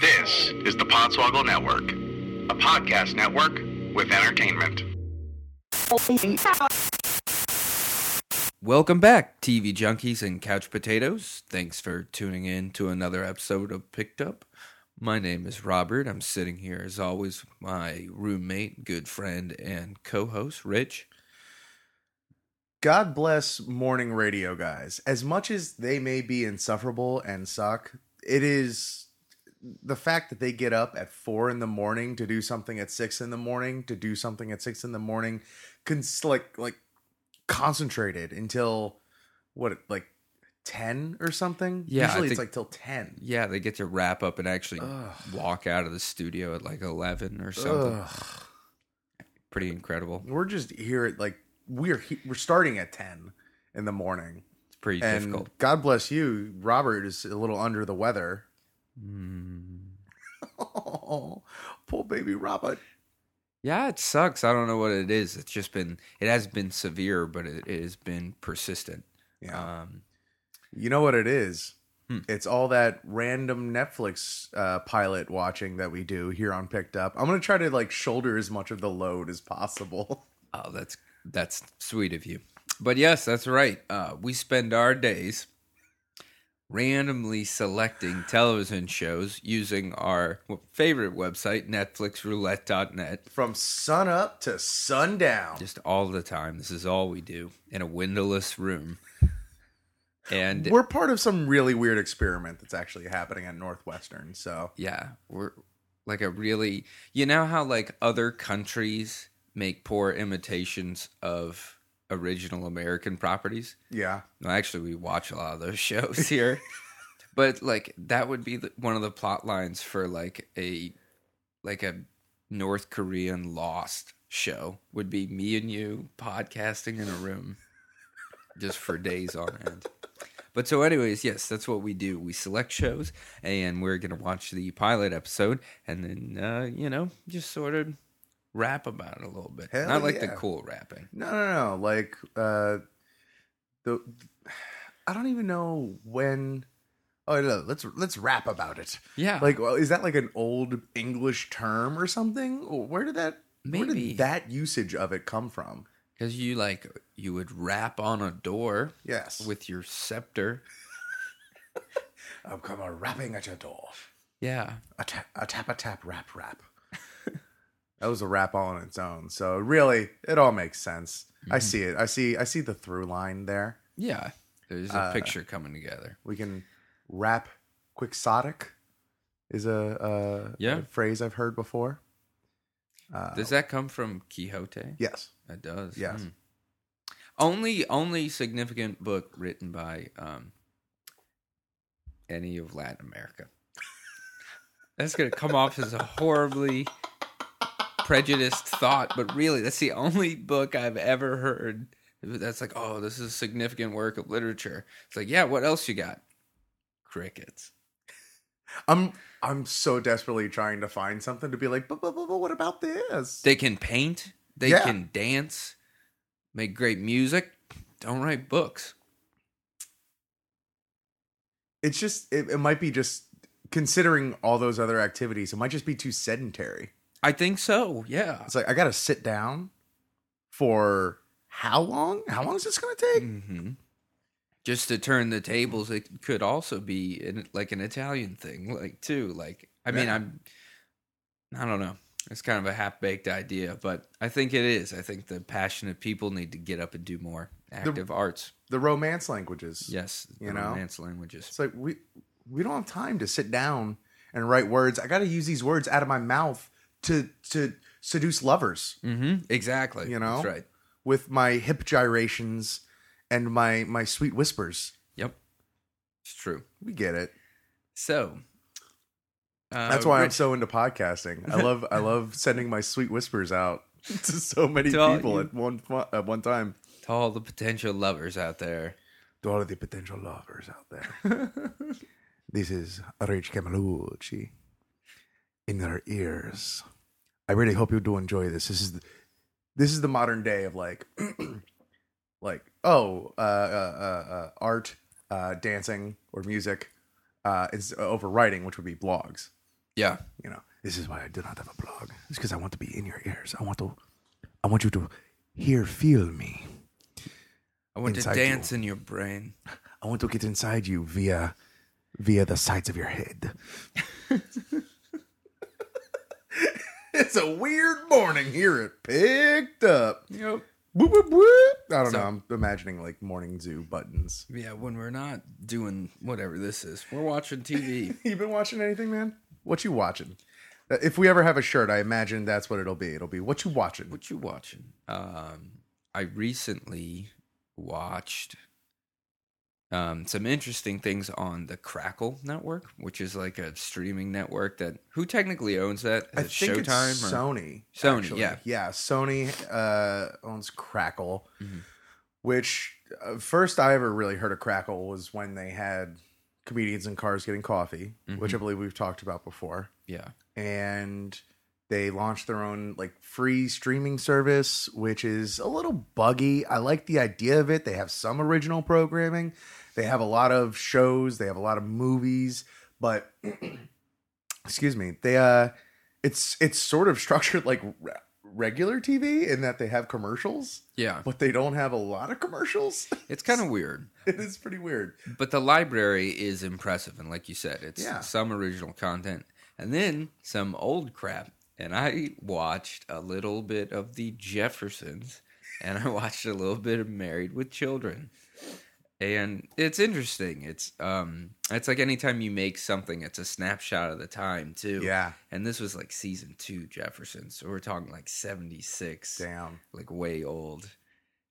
This is the Podswoggle Network, a podcast network with entertainment. Welcome back, TV junkies and couch potatoes. Thanks for tuning in to another episode of Picked Up. My name is Robert. I'm sitting here as always with my roommate, good friend, and co host, Rich. God bless morning radio guys. As much as they may be insufferable and suck, it is the fact that they get up at four in the morning to do something at six in the morning to do something at six in the morning, cons- like like concentrated until what like ten or something. Yeah, usually it's like till ten. Yeah, they get to wrap up and actually Ugh. walk out of the studio at like 11 or something. Ugh. Pretty incredible. We're just here at like we're he- we're starting at ten in the morning. It's pretty And difficult. God bless you, Robert is a little under the weather. Mm. Oh, poor baby Robert. Yeah, it sucks. I don't know what it is. It's just been, it has been severe, but it, it has been persistent. Yeah. Um, You know what it is? Hmm. It's all that random Netflix uh, pilot watching that we do here on Picked Up. I'm gonna try to like shoulder as much of the load as possible. Oh, that's that's sweet of you. But yes, that's right. Uh, we spend our days randomly selecting television shows using our favorite website, NetflixRoulette.net, From sun up to sundown. just all the time. This is all we do in a windowless room. And We're part of some really weird experiment that's actually happening at Northwestern. So yeah, we're like a really, you know how like other countries make poor imitations of original American properties? yeah, No, actually, we watch a lot of those shows here. but like that would be the, one of the plot lines for like a like a North Korean Lost show would be me and you podcasting in a room just for days on end. But so, anyways, yes, that's what we do. We select shows, and we're gonna watch the pilot episode, and then uh, you know just sort of rap about it a little bit. Hell Not like the cool rapping. no, no, no. Like uh, the I don't even know when. Oh no, let's let's rap about it. Yeah, Like, well, is that like an old English term or something? Where did that where did that usage of it come from? Because you like you would rap on a door Yes, with your scepter. I'm coming rapping at your door. Yeah. A tap, a tap, a tap, rap, rap. That was a wrap all on its own. So really, it all makes sense. Mm-hmm. I see it. I see. I see the through line there. Yeah. There's a Uh, picture coming together. We can wrap quixotic. Is a, a, Yeah. a phrase I've heard before. Uh, Does that come from Quixote? yes. It does. Yes. Hmm. Only only significant book written by um any of Latin America. That's gonna come off as a horribly prejudiced thought, but really that's the only book I've ever heard that's like, oh, this is a significant work of literature. It's like, yeah, what else you got? Crickets. I'm I'm so desperately trying to find something to be like, but, but, but, but what about this? They can paint, they Yeah. can dance, make great music, don't write books. it's just it, it might be just considering all those other activities, it might just be too sedentary. I think so, yeah. It's like I gotta sit down for how long? How long is this gonna take? hmm Just to turn the tables, it could also be in, like an Italian thing, like too. Like, I mean, Yeah. I'm, I don't know. It's kind of a half baked idea, but I think it is. I think the passionate people need to get up and do more active arts. The romance languages. Yes, the You know? romance languages. It's like we we don't have time to sit down and write words. I gotta use these words out of my mouth to to seduce lovers Mm-hmm. Exactly. You know? That's right. with my hip gyrations and my my sweet whispers. Yep. It's true. We get it. So, uh, That's why I'm so into podcasting. I love I love sending my sweet whispers out to so many To all people you- at one at one time. to all the potential lovers out there. To all of the potential lovers out there. this is Rich Camalucci in your ears. I really hope you do enjoy this. This is the, this is the modern day of like like oh uh, uh, uh, uh, art, uh, dancing or music, uh, is over writing, which would be blogs. Yeah. You know, this is why I do not have a blog. It's because I want to be in your ears. I want to, I want you to hear, feel me. I want to you. dance in your brain. I want to get inside you via, via the sides of your head. it's a weird morning here. It picked up. Yep. Whoop, whoop, whoop. I don't So- know. I'm imagining like morning zoo buttons. Yeah, when we're not doing whatever this is, we're watching TV. you been watching anything, man? What you watching? Uh, If we ever have a shirt, I imagine that's what it'll be. It'll be what you watching. what you watching? Um, I recently watched um, some interesting things on the Crackle network, which is like a streaming network that who technically owns that? Is I it think Showtime it's or Sony. Sony, yeah. yeah. Sony uh, owns Crackle, Mhm. which uh, first I ever really heard of Crackle was when they had comedians in cars getting coffee, which I believe we've talked about before, yeah, and they launched their own like free streaming service, which is a little buggy. I like the idea of it. They have some original programming. They have a lot of shows. They have a lot of movies, but excuse me, they uh, it's it's sort of structured like re- regular TV in that they have commercials, yeah. but they don't have a lot of commercials. It's kind of weird, it is pretty weird. but the library is impressive, and like you said, it's Yeah. some original content, and then some old crap. And I watched a little bit of the Jeffersons, and I watched a little bit of Married with Children. and it's interesting. It's um, it's like anytime you make something, it's a snapshot of the time too. Yeah, And this was like season two Jefferson, so we're talking like seventy six, damn. like way old.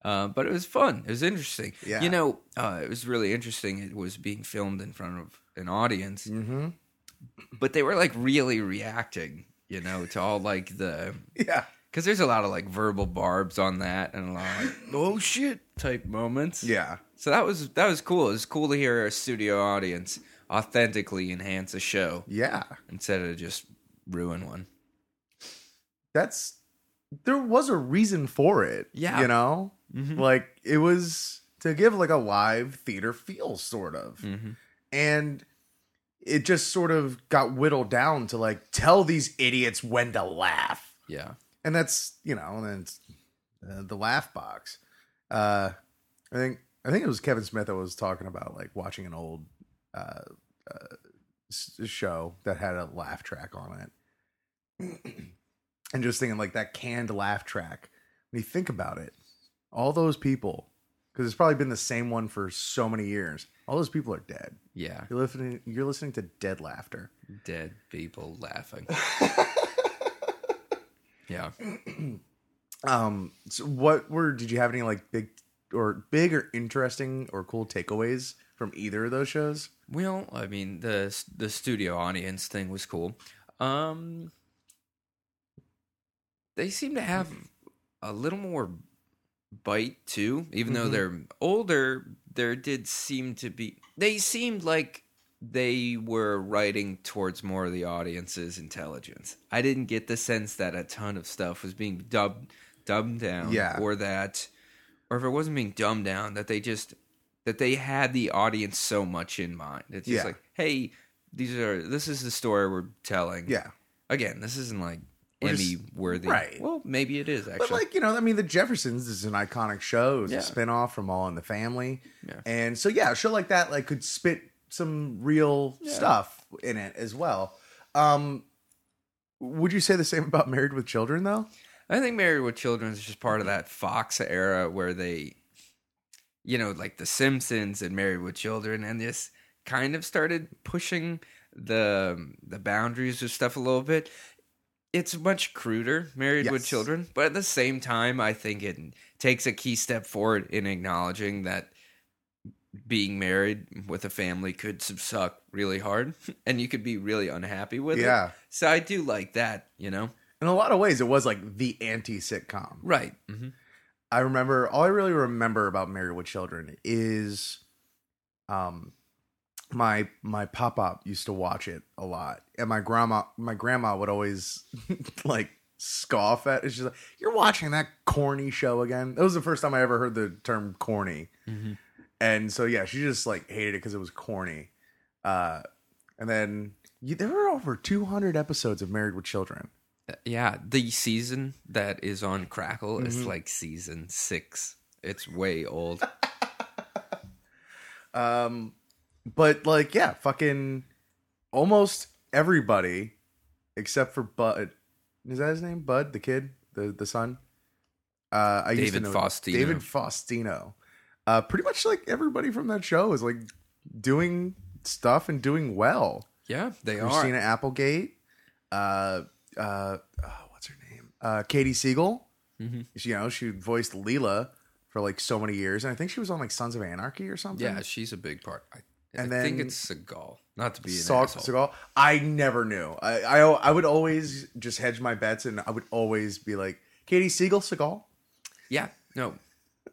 Uh, but it was fun. It was interesting. Yeah. You know, uh, it was really interesting. It was being filmed in front of an audience, Mm-hmm. but they were like really reacting. You know, to all like the Yeah, because there's a lot of like verbal barbs on that, and a lot of like oh shit type moments. yeah. So that was that was cool. It was cool to hear a studio audience authentically enhance a show Yeah. instead of just ruin one. That's there was a reason for it. Yeah. You know? Mhm. Like it was to give like a live theater feel, sort of. Mm-hmm. And it just sort of got whittled down to like tell these idiots when to laugh. Yeah. And that's, you know, and then it's uh, the laugh box. Uh I think I think it was Kevin Smith that was talking about like watching an old uh, uh show that had a laugh track on it. and just thinking like that canned laugh track. When you think about it, all those people, because it's probably been the same one for so many years. All those people are dead. Yeah. You're listening. You're listening to dead laughter. Dead people laughing. yeah. Um, so what were? Did you have any like big or big or interesting or cool takeaways from either of those shows? Well, I mean the the studio audience thing was cool. Um, they seem to have a little more bite too, even though Mhm. they're older. There did seem to be. They seemed like they were writing towards more of the audience's intelligence. I didn't get the sense that a ton of stuff was being dubbed dumbed down, Yeah. or that, or if it wasn't being dumbed down, that they just that they had the audience so much in mind. It's just Yeah. like, hey, these are this is the story we're telling. Yeah, Again, this isn't like Emmy worthy. right. Well, maybe it is actually. but like you know, I mean, the Jeffersons is an iconic show. It's Yeah. a spinoff from All in the Family, Yeah. and so yeah, a show like that like could spit some real Yeah. stuff in it as well. Um, would you say the same about Married with Children though? I think Married with Children is just part of that Fox era where they, you know, like The Simpsons and Married with Children, and this kind of started pushing the the boundaries of stuff a little bit. It's much cruder, Married with Children, but at the same time, I think it takes a key step forward in acknowledging that being married with a family could suck really hard, and you could be really unhappy with it. Yeah, So I do like that, you know. in a lot of ways, it was like the anti sitcom. Right. hmm I remember all I really remember about Married with Children is um my my pop up used to watch it a lot. And my grandma my grandma would always like scoff at it. She's like, You're watching that corny show again. That was the first time I ever heard the term corny. hmm And so yeah, she just like hated it because it was corny. Uh And then you, there were over 200 episodes of Married with Children. Yeah, the season that is on Crackle is Mm-hmm. like season six. It's way old. Um, but like, yeah, fucking almost everybody except for Bud. Is that his name? Bud, the kid, the the son. Uh, I used to David know Faustino. David Faustino. Uh, pretty much like everybody from that show is like doing stuff and doing well. Yeah, they are. Christina Applegate. Uh, uh, oh, what's her name? Uh, Katie Siegel. Mhm. She, you know, she voiced Leela for like so many years, and I think she was on like Sons of Anarchy or something. Yeah, she's a big part. I, And I think it's Seagal. Not to be an Saw, asshole. Seagal. I never knew. I, I I would always just hedge my bets, and I would always be like Katie Siegel, Seagal. Yeah, no,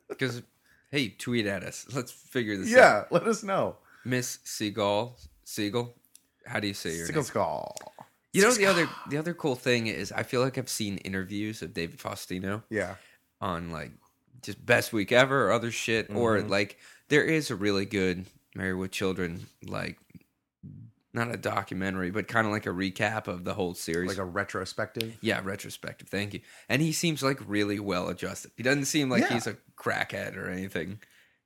because hey, tweet at us. Let's figure this out. Yeah, let us know. Miss Seagal. Seagal. How do you say your Siegel, name? Seagal. You know the other the other cool thing is I feel like I've seen interviews of David Faustino Yeah, on like just best week ever or other shit or Mm-hmm. like there is a really good Married with Children like not a documentary but kind of like a recap of the whole series. like a retrospective. yeah, retrospective. Thank you. And he seems like really well adjusted. He doesn't seem like Yeah. he's a crackhead or anything.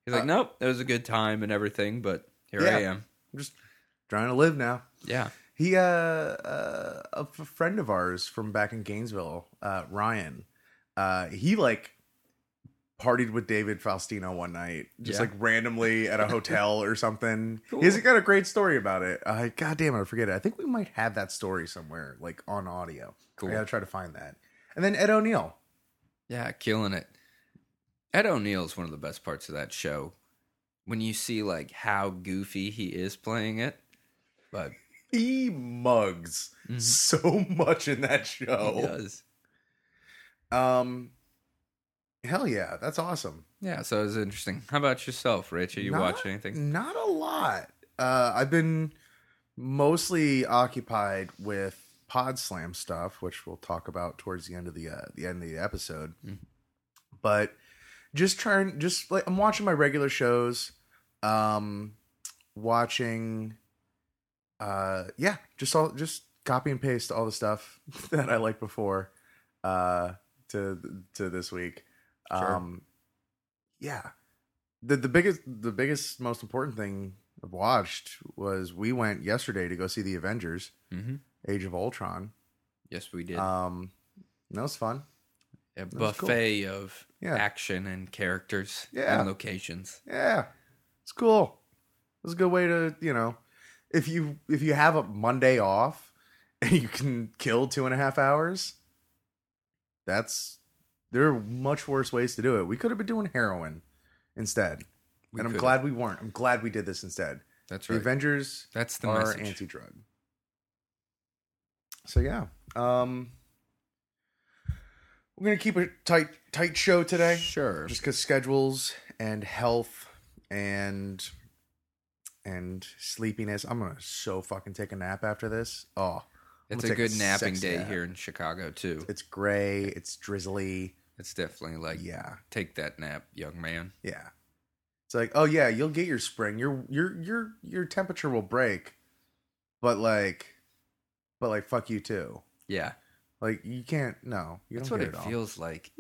He's like, Uh, nope, it was a good time and everything, but here I am. I'm just trying to live now. Yeah. He, uh, uh, a friend of ours from back in Gainesville, uh, Ryan, uh, he like partied with David Faustino one night, just Yeah. like randomly at a hotel or something. Cool. He's got a great story about it. Uh, God damn it, I forget it. I think we might have that story somewhere, like on audio. Cool. I gotta try to find that. And then Ed O'Neill. Yeah, killing it. Ed O'Neill's one of the best parts of that show. When you see like how goofy he is playing it. But He mugs so much in that show. he does. Um, hell yeah, that's awesome. Yeah, so it was interesting. How about yourself, Rich? Are you Not- watching anything? Not a lot. Uh, I've been mostly occupied with Pod Slam stuff, which we'll talk about towards the end of the uh, the end of the episode. Mhm. But just trying, just like I'm watching my regular shows, um, watching, uh, yeah, just all just copy and paste all the stuff that I liked before, uh, to to this week. Sure. Um, yeah, the the biggest the biggest most important thing I've watched was we went yesterday to go see the Avengers Mm-hmm. Age of Ultron. Yes, we did. Um that was fun. a buffet of Yeah. action and characters Yeah. and locations. Yeah. It's cool. It's a good way to, you know, if you if you have a Monday off and you can kill two and a half hours, that's there are much worse ways to do it. We could have been doing heroin instead. We and I'm could've. glad we weren't. I'm glad we did this instead. That's right. The. Avengers That's the are message. anti-drug. So yeah, um, we're gonna keep a tight tight show today, Sure. just because schedules and health and and sleepiness. I'm gonna so fucking take a nap after this. Oh, I'm It's a good napping day nap. here in Chicago too. It's gray. It's drizzly. It's definitely like Yeah, take that nap, young man. yeah. It's like, oh yeah, you'll get your spring. Your your your your temperature will break, but like, but like, fuck you too. Yeah, Like you can't. No, you that's don't what it it, all. feels like.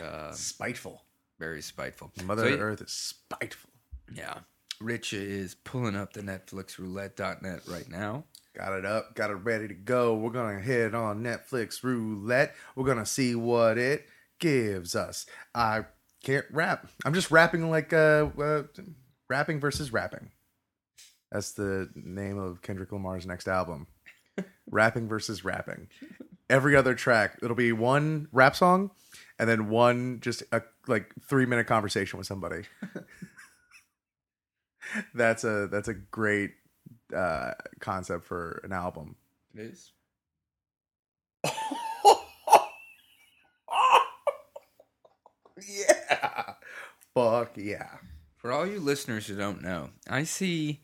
uh, Spiteful. very spiteful. Mother So, Earth is spiteful. Yeah, Rich is pulling up the Netflix Roulette.net right now. Got it up. Got it ready to go. We're gonna hit on Netflix roulette. We're gonna see what it gives us. I can't rap. I'm just rapping like uh, uh rapping versus rapping. That's the name of Kendrick Lamar's next album. rapping versus rapping. Every other track, it'll be one rap song, and then one just a like three minute conversation with somebody. that's a that's a great uh concept for an album. It is. yeah. Fuck yeah. For all you listeners who don't know, I see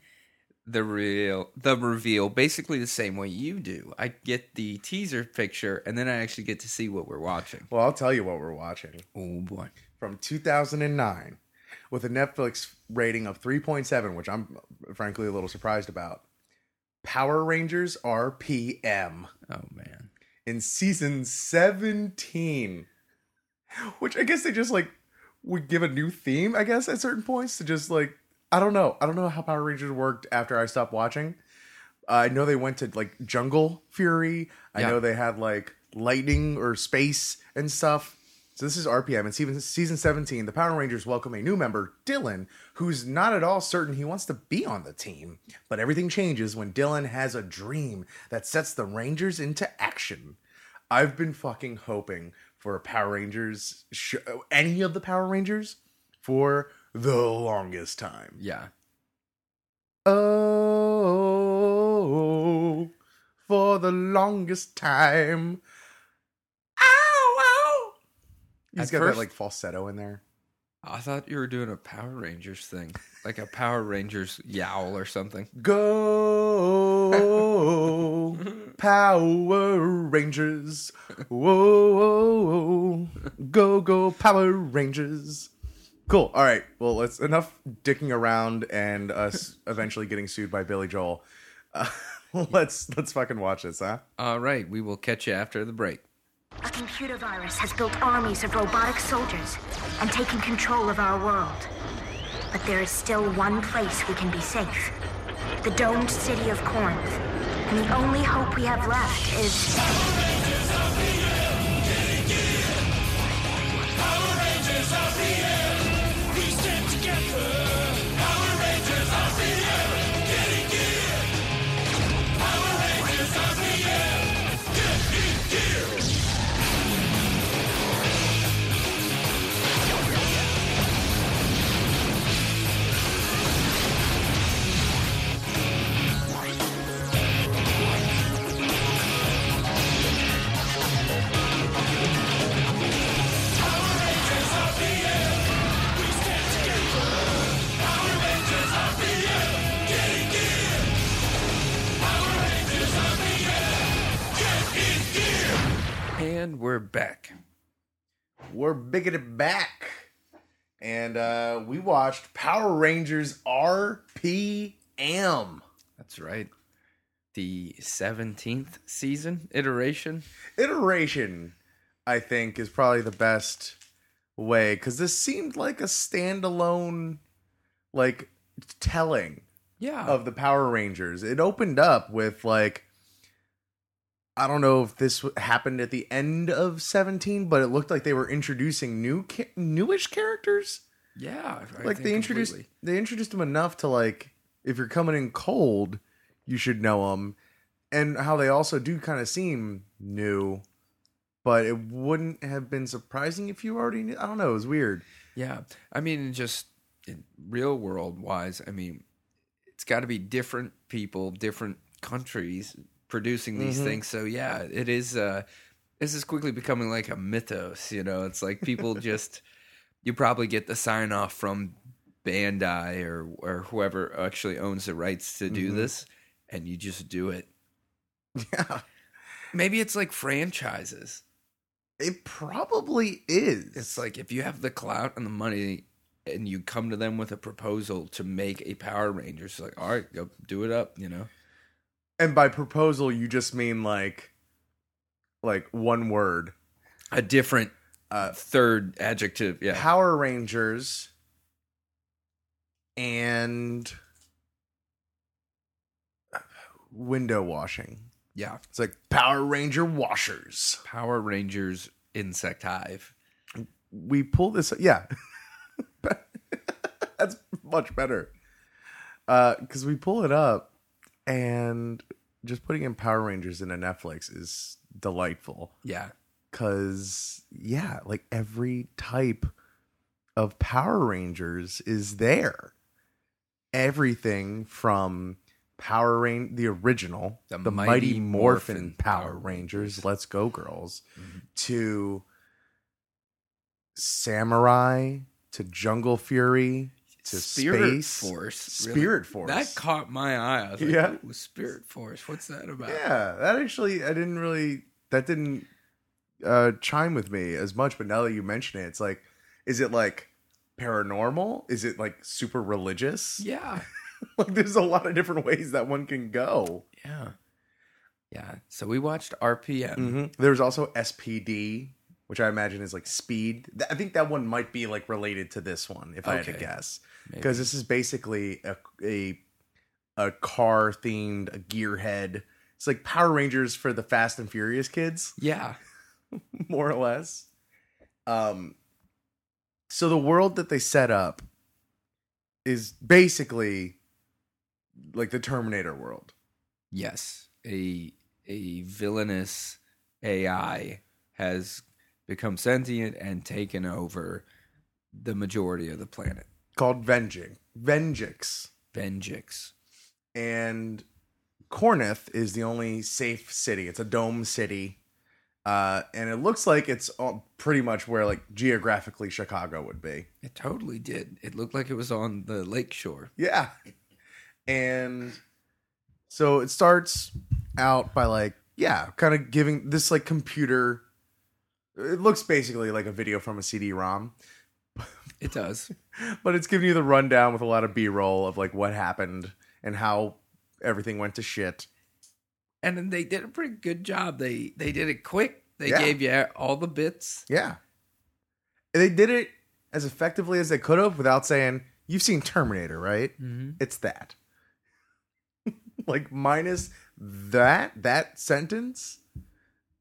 the real the reveal basically the same way you do. I get the teaser picture and then I actually get to see what we're watching. Well, I'll tell you what we're watching. Oh boy. From 2009 with a Netflix rating of 3.7, which I'm frankly a little surprised about. Power Rangers RPM Oh man. in season 17. Which I guess they just like would give a new theme, I guess, at certain points to just like I don't know. I don't know how Power Rangers worked after I stopped watching. Uh, I know they went to like Jungle Fury. I Yeah. know they had like lightning or space and stuff. So this is RPM and season season 17. The Power Rangers welcome a new member, Dylan, who's not at all certain he wants to be on the team. But everything changes when Dylan has a dream that sets the Rangers into action. I've been fucking hoping for a Power Rangers show, any of the Power Rangers for the longest time. Yeah. Oh, for the longest time. He's At got first- that like falsetto in there. I thought you were doing a Power Rangers thing, like a Power Rangers yowl or something. Go, Power Rangers. Whoa, whoa, whoa, go, go, Power Rangers. Cool. All right. Well, let's enough dicking around and us eventually getting sued by Billy Joel. Uh, let's let's fucking watch this, huh? All right, we will catch you after the break. A computer virus has built armies of robotic soldiers and taken control of our world. But there is still one place we can be safe the domed city of Corinth. And the only hope we have left is. And we're back. we're bigoted back and uh we watched power rangers rpm That's right. The 17th season iteration. iteration i think is probably the best way because this seemed like a standalone like telling Yeah. of the power rangers it opened up with like I don't know if this happened at the end of 17, but it looked like they were introducing new, newish characters. yeah. I like they introduced completely. they introduced them enough to like if you're coming in cold you should know them and how they also do kind of seem new but it wouldn't have been surprising if you already knew i don't know it was weird Yeah. I mean, just in real world wise, I mean, it's got to be different people, different countries producing these Mm-hmm. things. So, yeah, it is, uh, this is quickly becoming like a mythos, you know? It's like people just, you probably get the sign off from Bandai or, or whoever actually owns the rights to do Mhm. this, and you just do it. yeah Maybe it's like franchises. it probably is It's like if you have the clout and the money and you come to them with a proposal to make a Power Rangers, like, all right, go do it up, you know? And by proposal you just mean like like one word A different uh third adjective. Yeah. power rangers and window washing Yeah. It's like Power Ranger washers. Power Rangers Insect Hive. We pull this, yeah. That's much better. Uh, because we pull it up, and just putting in Power Rangers into Netflix is delightful. Yeah. Cause yeah, like every type of Power Rangers is there. Everything from Power Rain, the original, The the, Mighty Mighty, Morphin, Morphin Power Rangers. Let's Go Girls, Mhm. to Samurai, to Jungle Fury, to Spirit Space, Force. really. Spirit Force. That caught my eye. I was like, Yeah. "Ooh, Spirit Force. What's that about? Yeah, that actually I didn't really that didn't uh chime with me as much, but now that you mention it, it's like is it like paranormal? Is it like super religious? Yeah. like there's a lot of different ways that one can go. Yeah. Yeah. So we watched RPM. There's also SPD, which I imagine is like speed. I think that one might be like related to this one, if I had to guess, because this is basically a a a car themed a gearhead. It's like Power Rangers for the Fast and Furious kids, Yeah. more or less. Um, so the world that they set up is basically like the Terminator world. Yes. A a villainous AI has become sentient and taken over the majority of the planet. Called Venjix. Venjix. Venjix. and Corinth is the only safe city. It's a dome city, uh, and it looks like it's pretty much where like geographically Chicago would be. It totally did. It looked like it was on the lake shore. Yeah, and so it starts out by like yeah, kind of giving this like computer. It looks basically like a video from a CD-ROM, It does. but it's giving you the rundown with a lot of B-roll of like what happened and how everything went to shit. and then they did a pretty good job. They they did it quick. They Yeah. gave you all the bits. Yeah. And They did it as effectively as they could have without saying, You've seen Terminator, right? Mm-hmm. It's that. like, minus that, that sentence.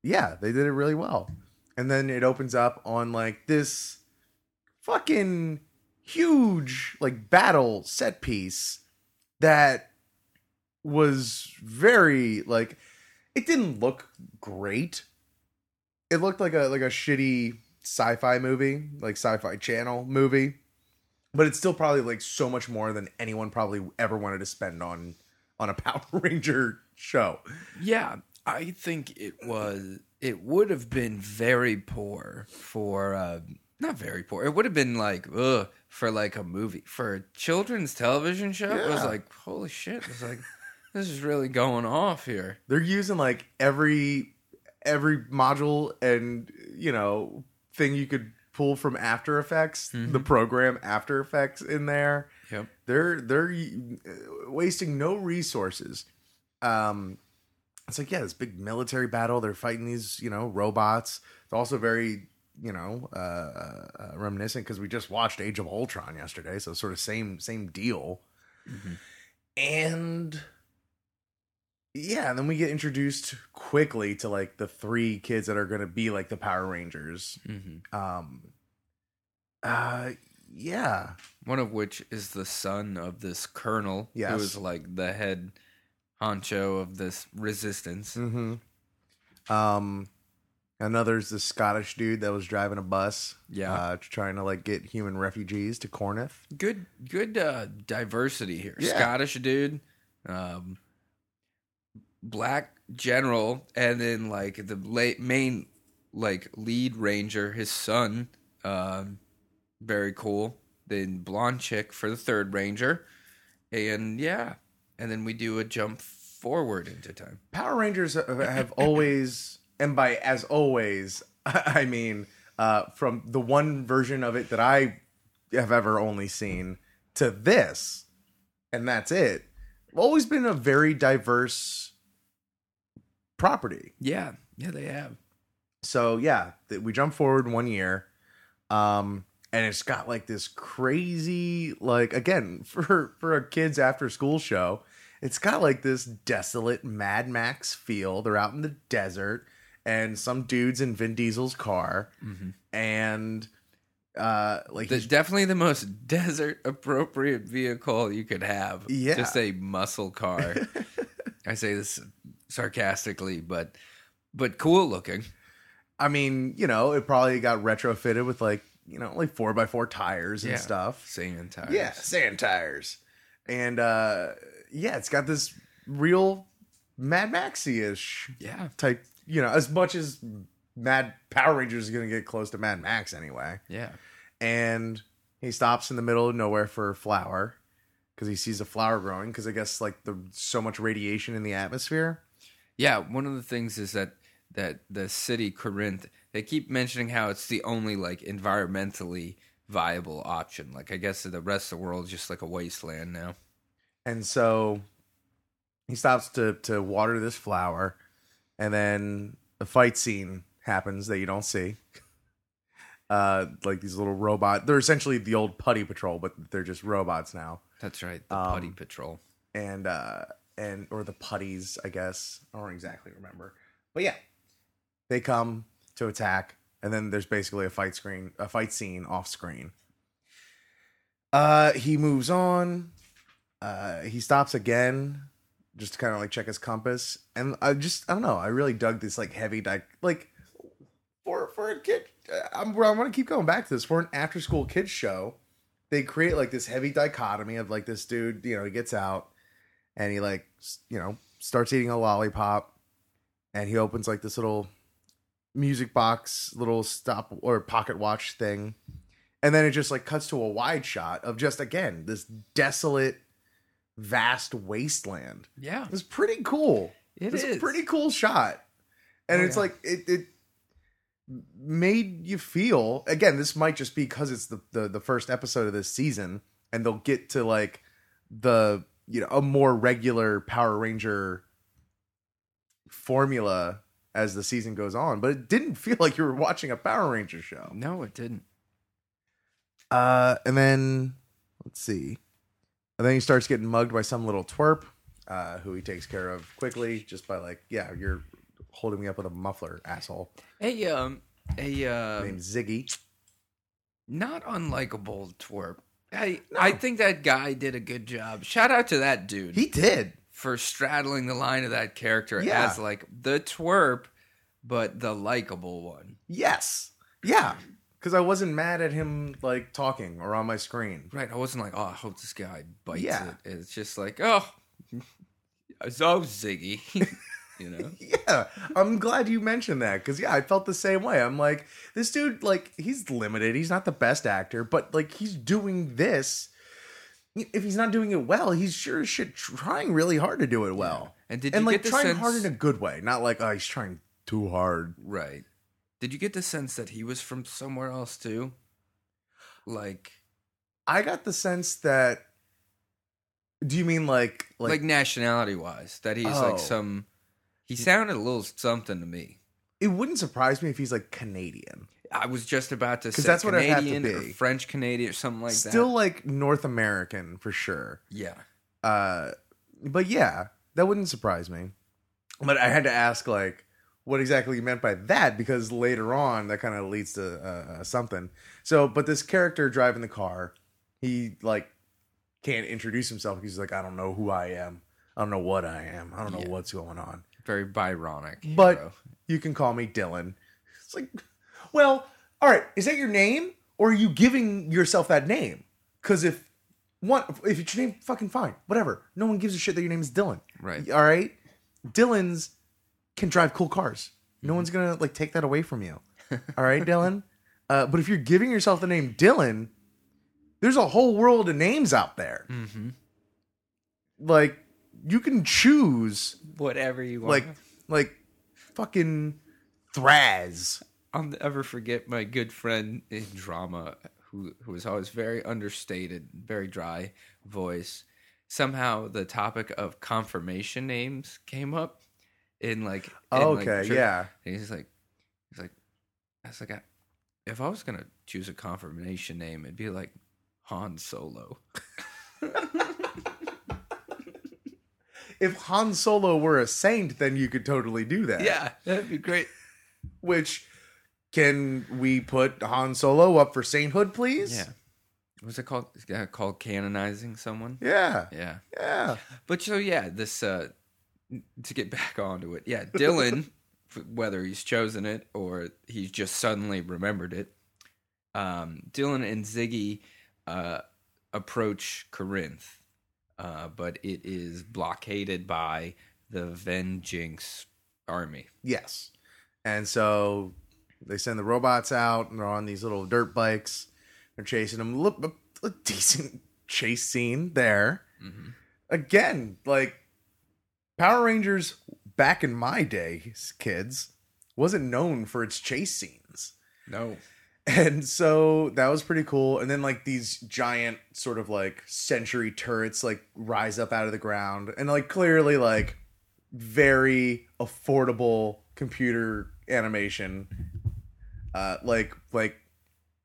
Yeah, they did it really well. And then it opens up on like this fucking huge, like, battle set piece that was very, like, it didn't look great it looked like a like a shitty sci-fi movie, like sci-fi channel movie. But it's still probably like so much more than anyone probably ever wanted to spend on on a Power Ranger show. Yeah, I think it was. It would have been very poor for. Uh, not very poor. It would have been like ugh for like a movie for a children's television show. It was Yeah. like holy shit. It's like this is really going off here. They're using like every every module and you know thing you could pull from After Effects, the program After Effects in there. Yep. they're they're uh, wasting no resources. Um, it's like yeah, this big military battle. They're fighting these you know robots. It's also very you know uh, uh, reminiscent because we just watched Age of Ultron yesterday, so sort of same same deal. And yeah, and then we get introduced quickly to like the three kids that are going to be like the Power Rangers. hmm Um, uh, yeah, One of which is the son of this colonel, Yes. who is like the head honcho of this resistance. Mm-hmm. Um, another's the Scottish dude that was driving a bus. Yeah. uh, trying to like get human refugees to Corinth. good good uh diversity here Yeah. scottish dude um black general and then like the late main like lead ranger his son um very cool then blonde chick for the third ranger and yeah and then we do a jump forward into time Power Rangers have have always, and by as always, I mean uh, from the one version of it that I have ever only seen to this, and that's it. Always been a very diverse property. yeah yeah they have so yeah, th- we jump forward one year, um, and it's got like this crazy, like again for for a kids after school show, it's got like this desolate Mad Max feel. They're out in the desert, and some dudes in Vin Diesel's car, and uh, like the, definitely the most desert appropriate vehicle you could have. Yeah. Just a muscle car. I say this sarcastically, but but cool looking. I mean, you know, it probably got retrofitted with like you know like four by four tires and Yeah. stuff. Sand tires. Yeah, sand tires. And uh yeah, it's got this real Mad Maxi ish Yeah. type, you know, as much as Mad Power Rangers is gonna get close to Mad Max anyway. Yeah. And he stops in the middle of nowhere for a flower because he sees a flower growing because I guess like the so much radiation in the atmosphere. Yeah. One of the things is that that the city Corinth, they keep mentioning how it's the only like environmentally viable option. Like I guess the rest of the world is just like a wasteland now. And so he stops to to water this flower, and then the fight scene happens that you don't see. Uh, like these little robot. They're essentially the old Putty Patrol, but they're just robots now. That's right. The Um, Putty Patrol. and uh and or the putties, I guess. I don't exactly remember. But yeah. They come to attack, and then there's basically a fight screen a fight scene off screen. Uh he moves on. Uh he stops again, just to kind of like check his compass. And I just I don't know, I really dug this like heavy di- like for for a kid uh, I'm I want to keep going back to this for an after school kids show they create like this heavy dichotomy of like this dude, you know, he gets out and he like, you know, starts eating a lollipop and he opens like this little music box, little stop or pocket watch thing. And then it just like cuts to a wide shot of just again this desolate, vast wasteland. Yeah. It's pretty cool. It it's is. a pretty cool shot. And Oh, it's yeah. like it it made you feel again, this might just be because it's the, the the first episode of this season, and they'll get to like the you know, a more regular Power Ranger formula as the season goes on, but it didn't feel like you were watching a Power Ranger show. No, it didn't. Uh, and then let's see, and then he starts getting mugged by some little twerp, uh, who he takes care of quickly just by like, yeah, you're holding me up with a muffler, asshole. Hey, um a uh Named Ziggy. not unlikable twerp. I I think that guy did a good job. Shout out to that dude He did. for straddling the line of that character Yeah. as like the twerp, but the likable one. Yes. Yeah. Because I wasn't mad at him like talking or on my screen. Right. I wasn't like, oh, I hope this guy bites Yeah. it. It's just like, oh, so Ziggy, you know. Yeah, I'm glad you mentioned that because yeah, I felt the same way. I'm like, this dude, like, he's limited. He's not the best actor, but like, he's doing this. If he's not doing it well, he's sure as shit trying really hard to do it well. And did and you like get the trying sense- hard in a good way, not like oh he's trying too hard. Right. Did you get the sense that he was from somewhere else too? Like, I got the sense that. Do you mean like like, like, nationality wise, that he's Oh. like some. He sounded a little something to me. it wouldn't surprise me if he's like Canadian, I was just about to say that's what it'd have to Canadian or be. French Canadian or something like still that. Still like North American for sure. Yeah. Uh, but yeah, that wouldn't surprise me. But I had to ask, like, what exactly you meant by that because later on that kind of leads to uh, uh, something. So, but this character driving the car, he like can't introduce himself because he's like, I don't know who I am. I don't know what I am. I don't know Yeah. what's going on. Very Byronic. But you can call me Dylan. It's like, well, all right. Is that your name, or are you giving yourself that name? Because if one, if it's your name, fucking fine, whatever. No one gives a shit that your name is Dylan. Right. All right. Dylan's can drive cool cars. No one's gonna like take that away from you. All right, Dylan. Uh, but if you're giving yourself the name Dylan, there's a whole world of names out there. Mm-hmm. Like you can choose whatever you want. like like fucking Thraz. I'll never forget my good friend in drama who who was always very understated, very dry voice. Somehow the topic of confirmation names came up in like in, Okay, church. yeah. And he's like he's like I was like I, if I was gonna choose a confirmation name, it'd be like Han Solo. If Han Solo were a saint, then you could totally do that. Yeah, that'd be great. Which can we put Han Solo up for sainthood, please? Yeah. What's it called? Called canonizing someone? Yeah. Yeah. Yeah. But so yeah, this uh to get back onto it. Yeah, Dylan whether he's chosen it or he's just suddenly remembered it. Um Dylan and Ziggy uh approach Corinth. Uh but it is blockaded by the Venjix army. Yes. And so they send the robots out and they're on these little dirt bikes. They're chasing them. Look, a, a decent chase scene there. Again, like Power Rangers back in my day, kids, wasn't known for its chase scenes. No. And so that was pretty cool. And then like these giant sort of like century turrets like rise up out of the ground and like clearly like very affordable computer animation. Uh like like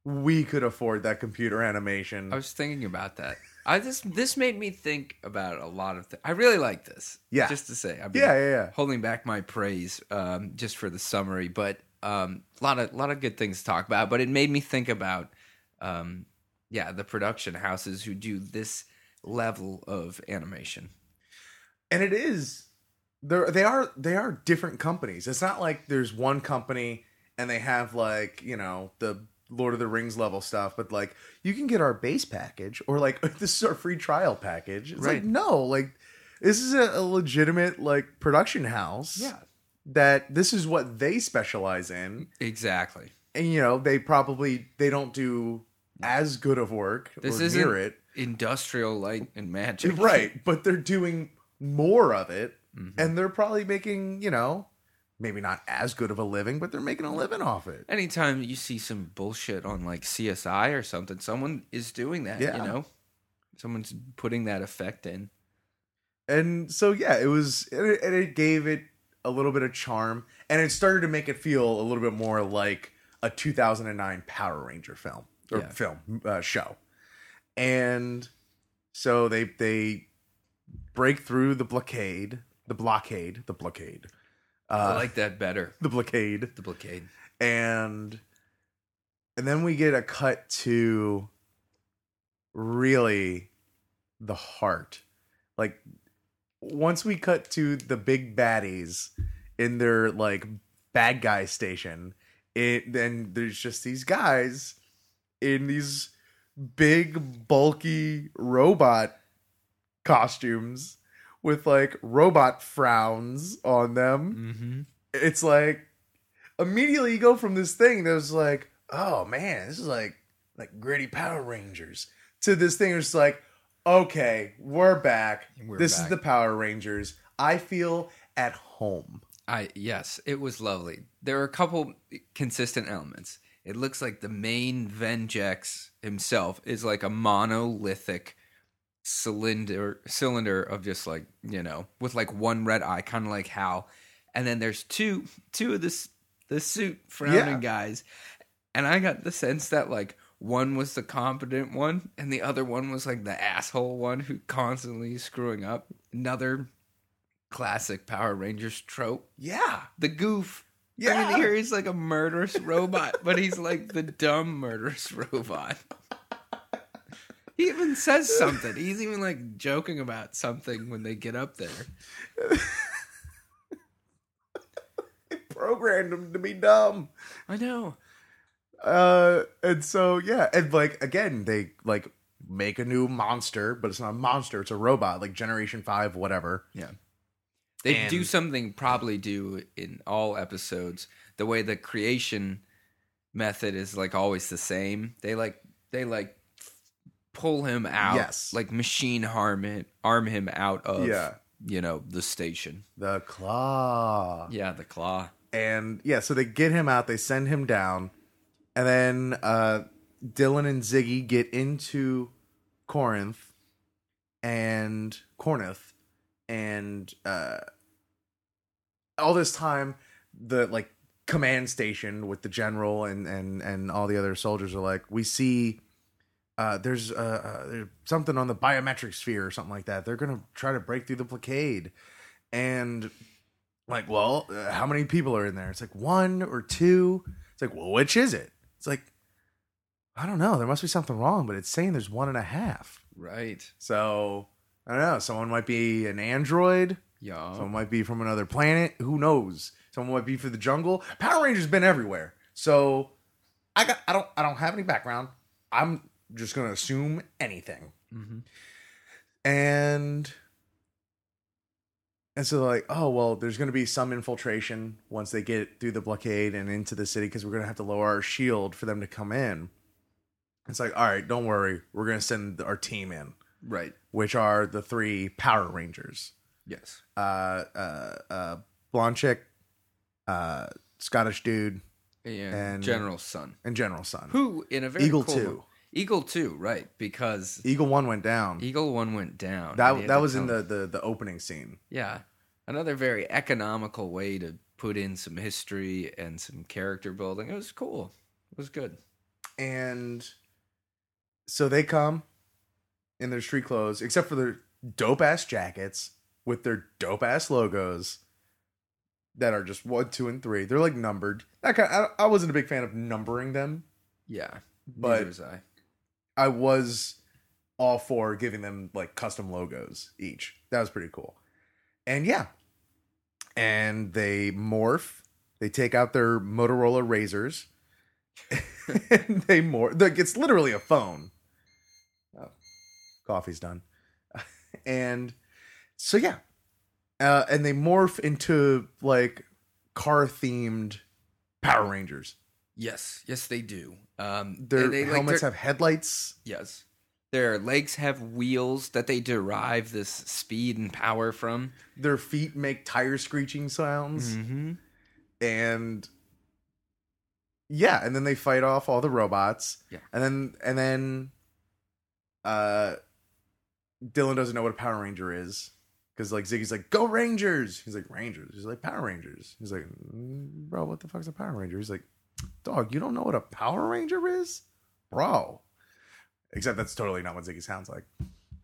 we could afford that computer animation. I was thinking about that. I just this made me think about a lot of things. I really like this. Yeah. Just to say, I've been Yeah, yeah, yeah. holding back my praise um, just for the summary, but um, a lot of lot of good things to talk about. But it made me think about, um, yeah, the production houses who do this level of animation. and it is they're they are they are different companies it's not like there's one company and they have like you know the lord of the rings level stuff but like you can get our base package or like this is our free trial package it's like no like this is a, a legitimate like production house Yeah. that this is what they specialize in exactly. and you know they probably they don't do as good of work This or isn't near it industrial light and magic, right but they're doing more of it Mm-hmm. and they're probably making you know maybe not as good of a living but they're making a living off it Anytime you see some bullshit on like CSI or something, someone is doing that. Yeah. You know, someone's putting that effect in. and so yeah it was and it, and it gave it a little bit of charm and it started to make it feel a little bit more like a 2009 power ranger film or Yeah. film uh, show and so they they break through the blockade the blockade the blockade I uh, like that better. the blockade The blockade. and and then we get a cut to really the heart like once we cut to the big baddies in their like bad guy station it then there's just these guys in these big bulky robot costumes with like robot frowns on them Mm-hmm. it's like immediately you go from this thing that was like, oh man, this is like like gritty Power Rangers to this thing that's like, okay, we're back. We're this back. is the Power Rangers. I feel at home. I yes, it was lovely. There are a couple consistent elements. It looks like the main Venjix himself is like a monolithic cylinder cylinder of just like you know with like one red eye, kind of like Hal. And then there's two two of this the suit frowning Yeah. guys, and I got the sense that like one was the competent one, and the other one was like the asshole one who constantly screwing up. Another classic Power Rangers trope Yeah. the goof. yeah I mean, here he's like a murderous robot, but he's like the dumb murderous robot. He even says something. He's even like joking about something when they get up there. They programmed him to be dumb. I know. Uh and so yeah, and like again, they like make a new monster, but it's not a monster, it's a robot, like generation five, whatever. Yeah. They And- do something probably do in all episodes. The way the creation method is like always the same. They like they like pull him out, Yes. like machine harm it, arm him out of Yeah. you know the station. The claw. Yeah, the claw. and yeah, so they get him out, they send him down, and then uh, Dylan and Ziggy get into Corinth and Corinth, and uh, all this time the like command station with the general and and and all the other soldiers are like, we see. Uh, there's uh, uh, there's something on the biometric sphere or something like that. They're gonna try to break through the blockade, and like, well, uh, how many people are in there? It's like one or two. It's like, well, which is it? It's like, I don't know. There must be something wrong, but it's saying there's one and a half. Right. So I don't know. Someone might be an android. Yeah. Someone might be from another planet. Who knows? Someone might be for the jungle. Power Rangers been everywhere. So I got. I don't. I don't have any background. I'm just gonna assume anything. Mhm. And and so they're like, oh well, there's gonna be some infiltration once they get through the blockade and into the city because we're gonna have to lower our shield for them to come in. It's like, all right, don't worry, we're gonna send our team in, Right. which are the three Power Rangers. Yes. Uh, uh, uh, blonde chick, uh, Scottish dude, Yeah, And- General Sun, and General Sun. who in a very Eagle cool two. Eagle two, right? Because Eagle One went down. Eagle one went down. that that was in the, the the opening scene. yeah. Another very economical way to put in some history and some character building. It was cool. It was good. And so they come in their street clothes, except for their dope ass jackets with their dope ass logos that are just one, two, and three. They're like numbered. I, kind I, I wasn't a big fan of numbering them. Yeah, But- neither was I. I was all for giving them like custom logos each. That was pretty cool. And yeah. And they morph. They take out their Motorola razors. and they morph. Like, it's literally a phone. Oh, coffee's done. and so yeah. Uh, and they morph into like car themed Power Rangers. Yes, yes, they do. Um, Their they, they, helmets their- have headlights. yes. Their legs have wheels that they derive this speed and power from. Their feet make tire screeching sounds. Mm-hmm. and yeah and then they fight off all the robots Yeah. and then and then uh dylan doesn't know what a power ranger is because like ziggy's like go rangers he's like rangers he's like power rangers he's like "Mm, bro what the fuck's a power ranger he's like dog you don't know what a power ranger is bro except that's totally not what ziggy sounds like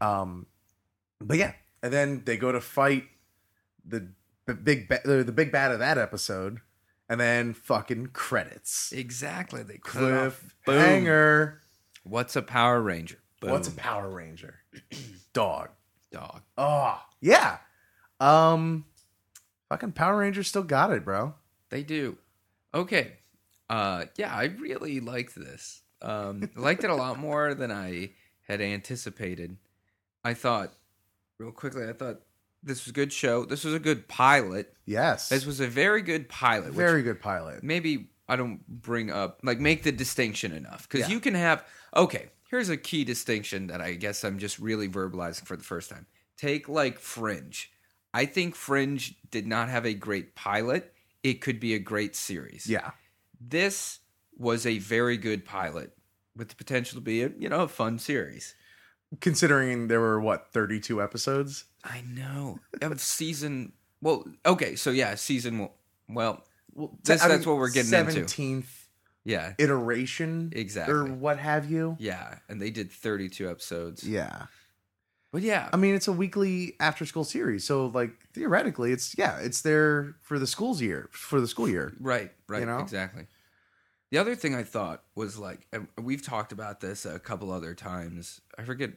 um but yeah and then they go to fight the, the big ba- the, the big bad of that episode and then fucking credits Exactly. They cliff. Boom. cliffhanger What's a Power Ranger? what's a power ranger dog dog? oh yeah um fucking power rangers still got it bro They do. Okay. Uh yeah, I really liked this. Um I liked it a lot more than I had anticipated. I thought real quickly, I thought this was a good show. This was a good pilot. yes This was a very good pilot. very good pilot maybe I don't bring up like make the distinction enough because Yeah. you can have okay. Here's a key distinction that I guess I'm just really verbalizing for the first time. Take like Fringe. I think Fringe did not have a great pilot. It could be a great series. yeah This was a very good pilot with the potential to be a you know a fun series. considering there were what 32 episodes I know of season. Well, okay, so yeah, season. Well, well well That's- that's what we're getting into. 17th yeah, iteration Exactly. or what have you yeah, and they did 32 episodes. yeah But yeah, I mean, it's a weekly after school series, so like theoretically, it's yeah, it's there for the school's year for the school year. right, right, you know? exactly. The other thing I thought was like, and we've talked about this a couple other times. I forget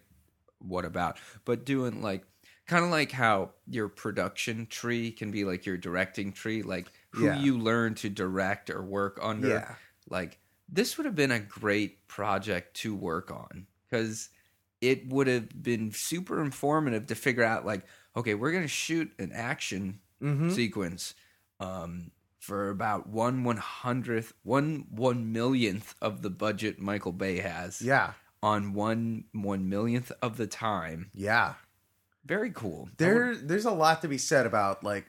what about, but doing like kind of like how your production tree can be like your directing tree, like who Yeah. you learn to direct or work under. Yeah. Like this would have been a great project to work on because it would have been super informative to figure out like, okay, we're gonna shoot an action Mm-hmm. sequence um, for about one one hundredth, one one millionth of the budget Michael Bay has. Yeah, On one one millionth of the time. yeah. Very cool. I would- There, there's a lot to be said about like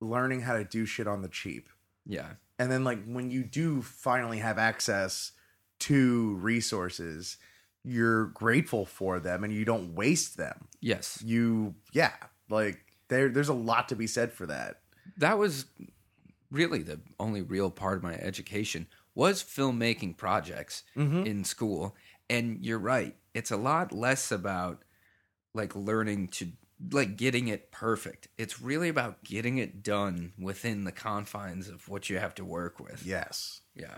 learning how to do shit on the cheap, yeah. and then like when you do finally have access to resources, you're grateful for them and you don't waste them. Yes. You, yeah, like there, there's a lot to be said for that. That was really the only real part of my education was filmmaking projects Mm-hmm. in school. And you're right. It's a lot less about like learning to like getting it perfect. It's really about getting it done within the confines of what you have to work with. Yes. Yeah.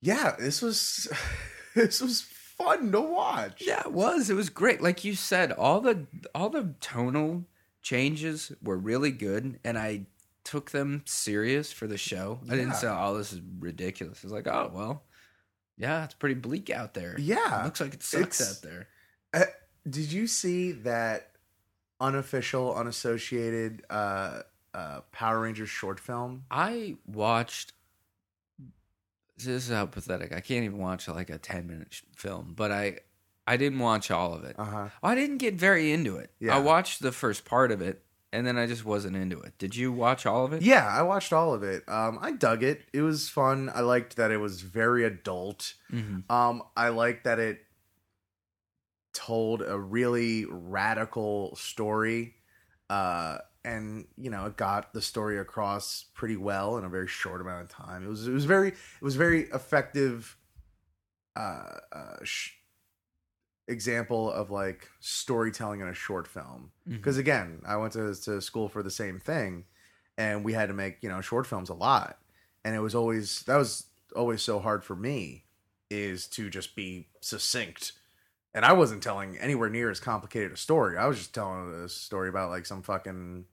Yeah, this was this was fun to watch. Yeah, it was. It was great. Like you said, all the all the tonal changes were really good and I took them serious for the show. I didn't Yeah. say, "Oh, this is ridiculous." It's like, "Oh, well, yeah, it's pretty bleak out there." Yeah. It looks like it sucks It's- out there. Uh, did you see that unofficial, unassociated uh, uh, Power Rangers short film? I watched. This is how pathetic. I can't even watch like a ten minute sh- film, but I, I didn't watch all of it. Uh huh. I didn't get very into it. Yeah. I watched the first part of it, and then I just wasn't into it. Did you watch all of it? Yeah, I watched all of it. Um, I dug it. It was fun. I liked that it was very adult. Mhm. Um, I liked that it told a really radical story. Uh, and you know, it got the story across pretty well in a very short amount of time. It was it was very it was very effective. Uh, uh, sh- example of like storytelling in a short film because again i went to, to school for the same thing and we had to make you know short films a lot and it was always that was always so hard for me is to just be succinct and i wasn't telling anywhere near as complicated a story i was just telling a story about like some fucking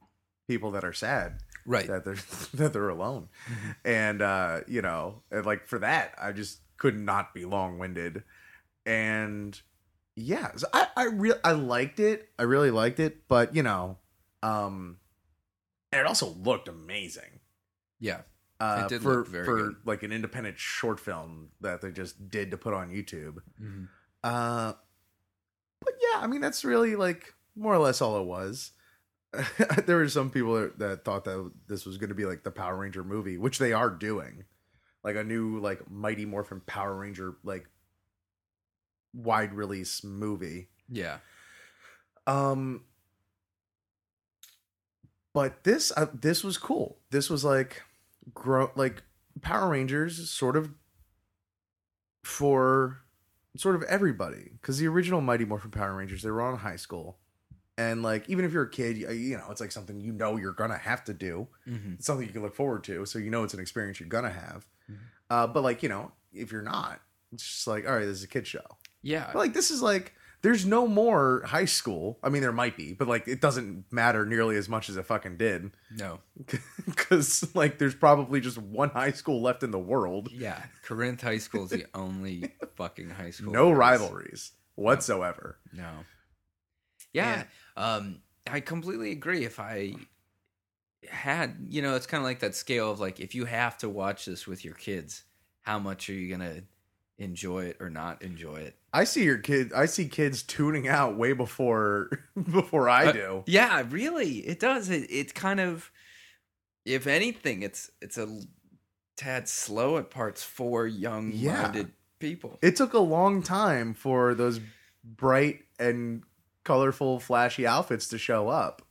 people that are sad Right. that they're that they're alone and uh you know and like for that i just could not be long-winded and yeah so i i really i liked it i really liked it but you know um and it also looked amazing Yeah. uh It did for look very for good. like an independent short film that they just did to put on youtube Mhm. uh but yeah i mean that's really like more or less all it was there were some people that, that thought that this was going to be like the power ranger movie which they are doing. Like a new like mighty morphin power ranger like wide release movie. Yeah. um but this uh, this was cool. This was like grow like power rangers sort of for sort of everybody because the original mighty morphin power rangers they were on high school and like even if you're a kid you, you know it's like something you know you're gonna have to do hmm it's something you can look forward to so you know it's an experience you're gonna have Mhm. uh but like you know if you're not it's just like all right this is a kid show Yeah. but like this is like there's no more high school. I mean there might be, but like it doesn't matter nearly as much as it fucking did no. cuz like there's probably just one high school left in the world. Yeah. Corinth High School is the only fucking high school. No rivalries whatsoever. No. Yeah. Um, I completely agree. If I had, you know, it's kind of like that scale of like, if you have to watch this with your kids, how much are you gonna enjoy it or not enjoy it? I see your kid I see kids tuning out way before before I Uh, do. Yeah, really, it does. It, it's kind of, if anything, it's it's a tad slow at parts for young-minded people. It took a long time for those bright and colorful flashy outfits to show up.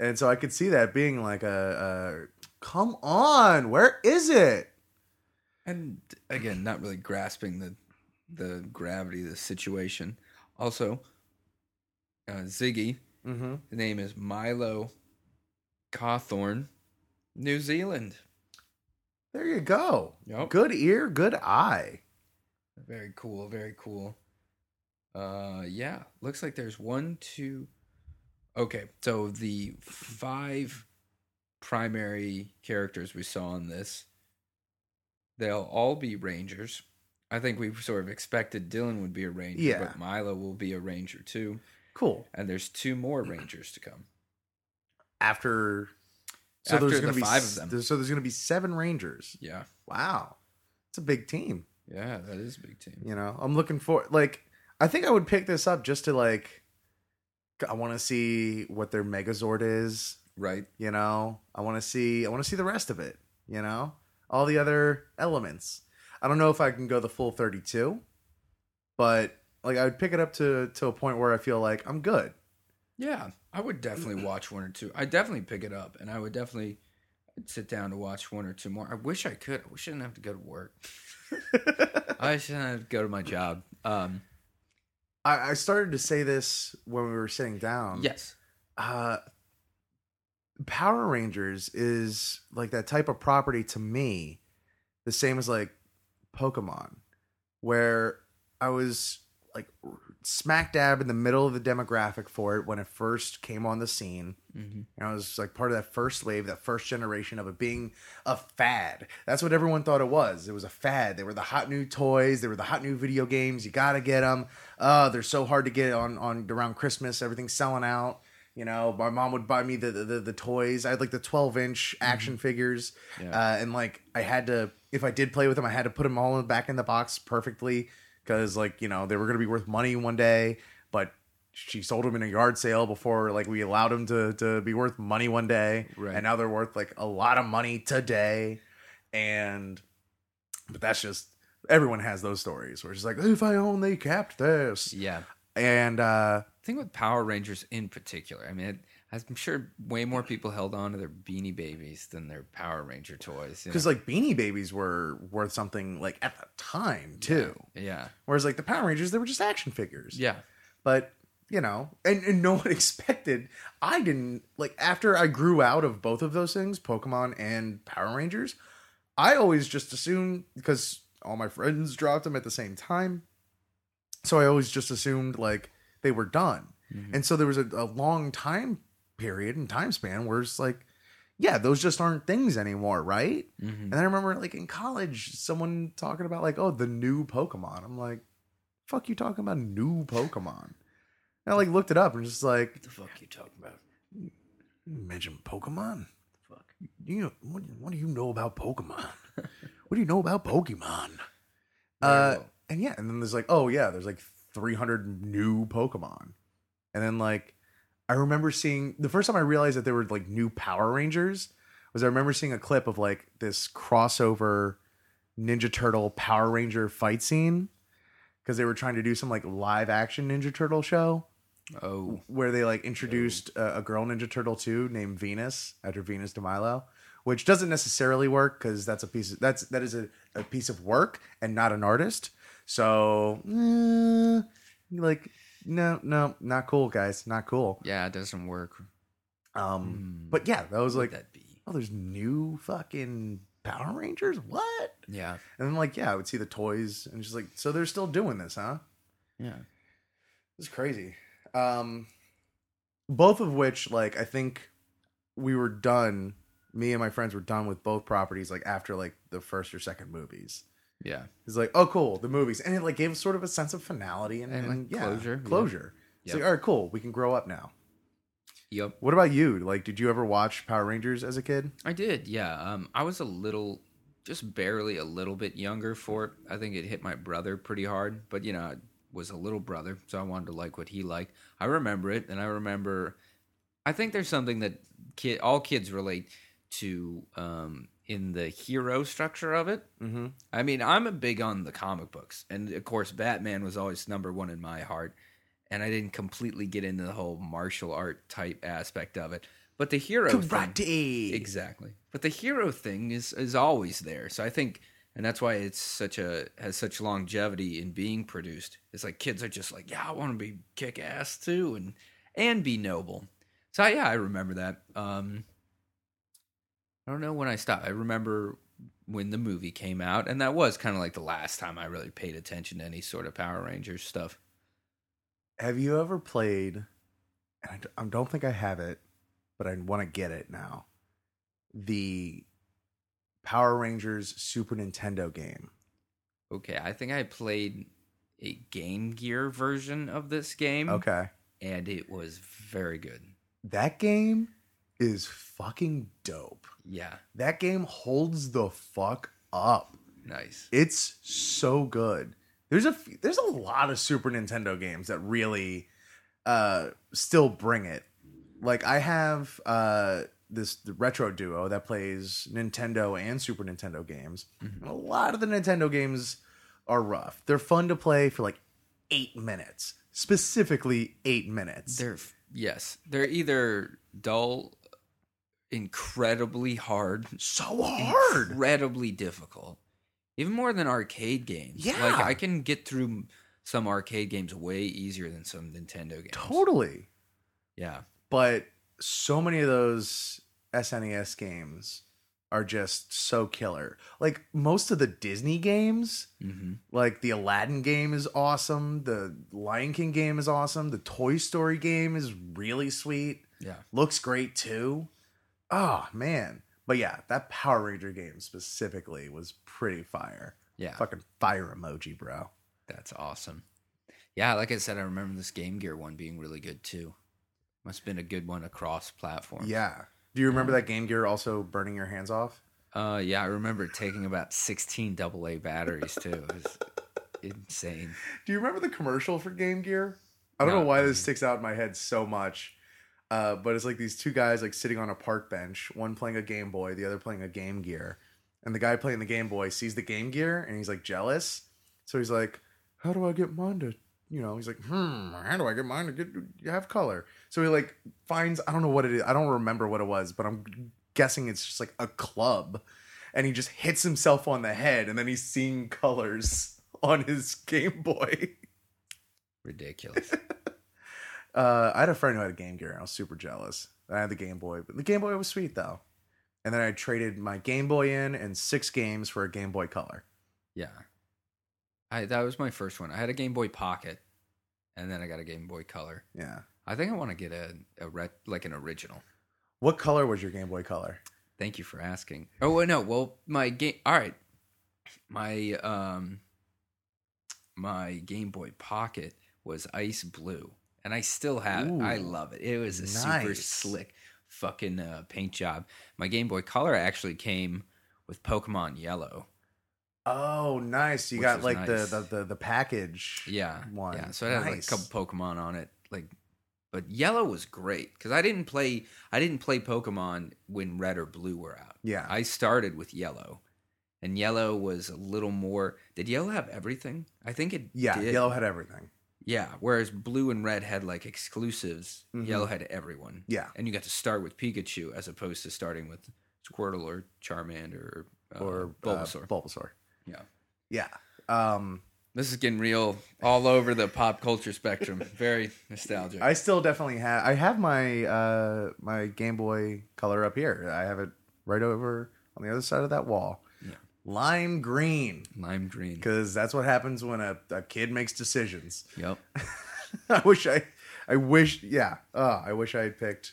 And so I could see that being like a, a come on, where is it? and again not really grasping the the gravity of the situation also uh, ziggy Mm-hmm. the name is milo Cawthorne new zealand There you go. Yep. Good ear, good eye. very cool very cool uh yeah looks like there's one two okay so the five primary characters we saw in this they'll all be rangers i think we sort of expected dylan would be a ranger Yeah. but milo will be a ranger too Cool. and there's two more rangers to come After so After there's the gonna be five s- of them. So there's gonna be seven Rangers. yeah Wow. It's a big team. yeah that is a big team You know, I'm looking for like I think I would pick this up just to like I want to see what their Megazord is. right You know, I want to see I want to see the rest of it. You know, all the other elements. I don't know if I can go the full 32, but like I would pick it up to to a point where I feel like I'm good. Yeah, I would definitely watch one or two. I definitely pick it up, and I would definitely sit down to watch one or two more. I wish I could. I wish I didn't have to go to work. I shouldn't have to go to my job. Um, I, I started to say this when we were sitting down. yes, uh Power Rangers is like that type of property to me, the same as like Pokemon, where I was like smack dab in the middle of the demographic for it when it first came on the scene. hmm And I was like part of that first wave, that first generation of it being a fad. That's what everyone thought it was. It was a fad. They were the hot new toys. They were the hot new video games. You gotta get them. Uh, they're so hard to get on on around Christmas. Everything's selling out. You know, my mom would buy me the the, the toys. I had like the 12 inch action figures, Yeah. uh, and like I had to, if I did play with them, I had to put them all back in the box perfectly because like you know they were gonna be worth money one day. But she sold them in a yard sale before like we allowed them to to be worth money one day, Right. and now they're worth like a lot of money today. And but that's just everyone has those stories where it's like if I only kept this, Yeah. and uh I think with Power Rangers in particular, I mean, it, I'm sure way more people held on to their Beanie Babies than their Power Ranger toys. because like Beanie Babies were worth something like at the time too. yeah, Whereas like the Power Rangers, they were just action figures. yeah, But you know, and, and no one expected. I didn't like after I grew out of both of those things, Pokemon and Power Rangers. I always just assumed because all my friends dropped them at the same time, so I always just assumed like they were done. Mm-hmm. And so there was a, a long time period and time span where it's like, yeah, those just aren't things anymore, right? And then I remember like in college, someone talking about like, oh, the new Pokemon. I'm like, fuck you talking about new Pokemon? And I like looked it up and just like, what the fuck you talking about? you mention Pokemon? Fuck. You know, what, what do you know about Pokemon? what do you know about Pokemon? Uh, and yeah, and then there's like, oh yeah, there's like 300 new Pokemon, and then like, I remember seeing the first time I realized that there were like new Power Rangers was I remember seeing a clip of like this crossover Ninja Turtle Power Ranger fight scene because they were trying to do some like live action Ninja Turtle show Oh, where they like introduced a, a girl Ninja Turtle too named Venus after Venus de Milo, which doesn't necessarily work because that's a piece of, that's that is a, a piece of work and not an artist. So eh, like no no not cool guys not cool. yeah, it doesn't work. Um, Hmm. but yeah, that was like that be? oh there's new fucking Power Rangers what? Yeah, And then like yeah, I would see the toys and just like so they're still doing this huh? yeah. It's crazy. Um, both of which, like, I think we were done. Me and my friends were done with both properties, like after like the first or second movies. Yeah. It's like, oh, cool, the movies, and it like gave us sort of a sense of finality and, And, and, yeah, closure, yeah. Closure. It's Yep. like, all right, cool, we can grow up now. Yep. What about you? Like, did you ever watch Power Rangers as a kid? I did. Yeah. Um, I was a little, just barely a little bit younger for it. I think it hit my brother pretty hard, but you know, I was a little brother, so I wanted to like what he liked. I remember it, and I remember. I think there's something that kid, all kids relate to um, in the hero structure of it. Mm-hmm. I mean, I'm a big on the comic books, and of course, Batman was always number one in my heart. And I didn't completely get into the whole martial art type aspect of it, but the hero thing- Karate. exactly. But the hero thing is is always there, so I think, and that's why it's such a has such longevity in being produced. It's like kids are just like, yeah, I want to be kick ass too, and and be noble. So yeah, I remember that. Um, I don't know when I stopped. I remember when the movie came out, and that was kind of like the last time I really paid attention to any sort of Power Rangers stuff. Have you ever played? And I don't think I have it, but I want to get it now. The Power Rangers Super Nintendo game. Okay, I think I played a Game Gear version of this game. Okay. and it was very good. That game is fucking dope. Yeah, That game holds the fuck up. nice. It's so good. There's a there's a lot of Super Nintendo games that really uh still bring it. Like I have uh this the retro duo that plays Nintendo and Super Nintendo games. And a lot of the Nintendo games are rough. They're fun to play for like 8 minutes. Specifically 8 minutes. They're yes, they're either dull, incredibly hard, so hard. incredibly difficult, even more than arcade games. Yeah. like I can get through some arcade games way easier than some Nintendo games. Totally. Yeah, but so many of those SNES games are just so killer. Like most of the Disney games, hmm like the Aladdin game is awesome, the Lion King game is awesome, the Toy Story game is really sweet. yeah. Looks great too. Oh man. But yeah, that Power Ranger game specifically was pretty fire. Yeah. Fucking fire emoji, bro. That's awesome. Yeah, like I said, I remember this Game Gear one being really good too. Must have been a good one across platforms. Yeah. Do you remember that Game Gear also burning your hands off? Uh, yeah, I remember taking about 16 AA batteries too. It was insane. Do you remember the commercial for Game Gear? I don't No, know why I this sticks out in my head so much. Uh, but it's like these two guys like sitting on a park bench, one playing a Game Boy, the other playing a Game Gear. And the guy playing the Game Boy sees the Game Gear and he's like jealous. So he's like, How do I get mine to you know, he's like, hmm, how do I get mine to get have color? So he like finds I don't know what it is. I don't remember what it was, but I'm guessing it's just like a club. And he just hits himself on the head and then he's seeing colors on his Game Boy. Ridiculous. Uh, I had a friend who had a Game Gear, and I was super jealous. I had the Game Boy, but the Game Boy was sweet though. And then I traded my Game Boy in and six games for a Game Boy Color. yeah. I that was my first one. I had a Game Boy Pocket, and then I got a Game Boy Color. Yeah. I think I want to get a a like an original. What color was your Game Boy Color? Thank you for asking. Oh well, no. Well, my game. All right, my um, my Game Boy Pocket was ice blue, and I still have. it. I love it. It was a super slick fucking uh, paint job. My Game Boy Color actually came with Pokemon Yellow. Oh, nice! You got like nice. the, the the the package. Yeah, One. yeah. So it had like a couple Pokemon on it, like. But yellow was great because I didn't play. I didn't play Pokemon when red or blue were out. Yeah. I started with yellow, and yellow was a little more. Did yellow have everything? I think it. Yeah, did. yellow had everything. Yeah, whereas blue and red had like exclusives. Mhm. Yellow had everyone. Yeah. and you got to start with Pikachu as opposed to starting with Squirtle or Charmander or uh, Or Bulbasaur. Uh, Bulbasaur. yeah, Yeah. Um, this is getting real all over the pop culture spectrum. Very nostalgic. I still definitely have. I have my uh my Game Boy Color up here. I have it right over on the other side of that wall. Lime green, Lime green. because that's what happens when a, a kid makes decisions. Yep. I wish I, I wish, yeah. Uh, I wish I had picked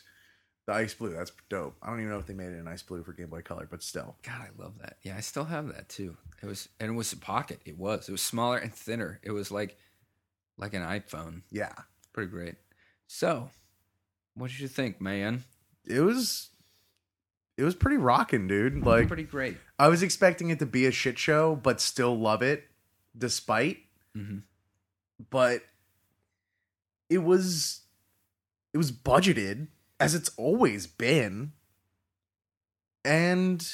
the ice blue. That's dope. I don't even know if they made it in ice blue for Game Boy Color, but still. God, I love that. Yeah, I still have that too. It was and it was a pocket. It was. It was smaller and thinner. It was like like an iPhone. Yeah, Pretty great. So, what did you think, man? it was, it was pretty rocking, dude. Like Pretty great. I was expecting it to be a shit show, but still love it despite. Mhm. But it was, it was budgeted as it's always been, and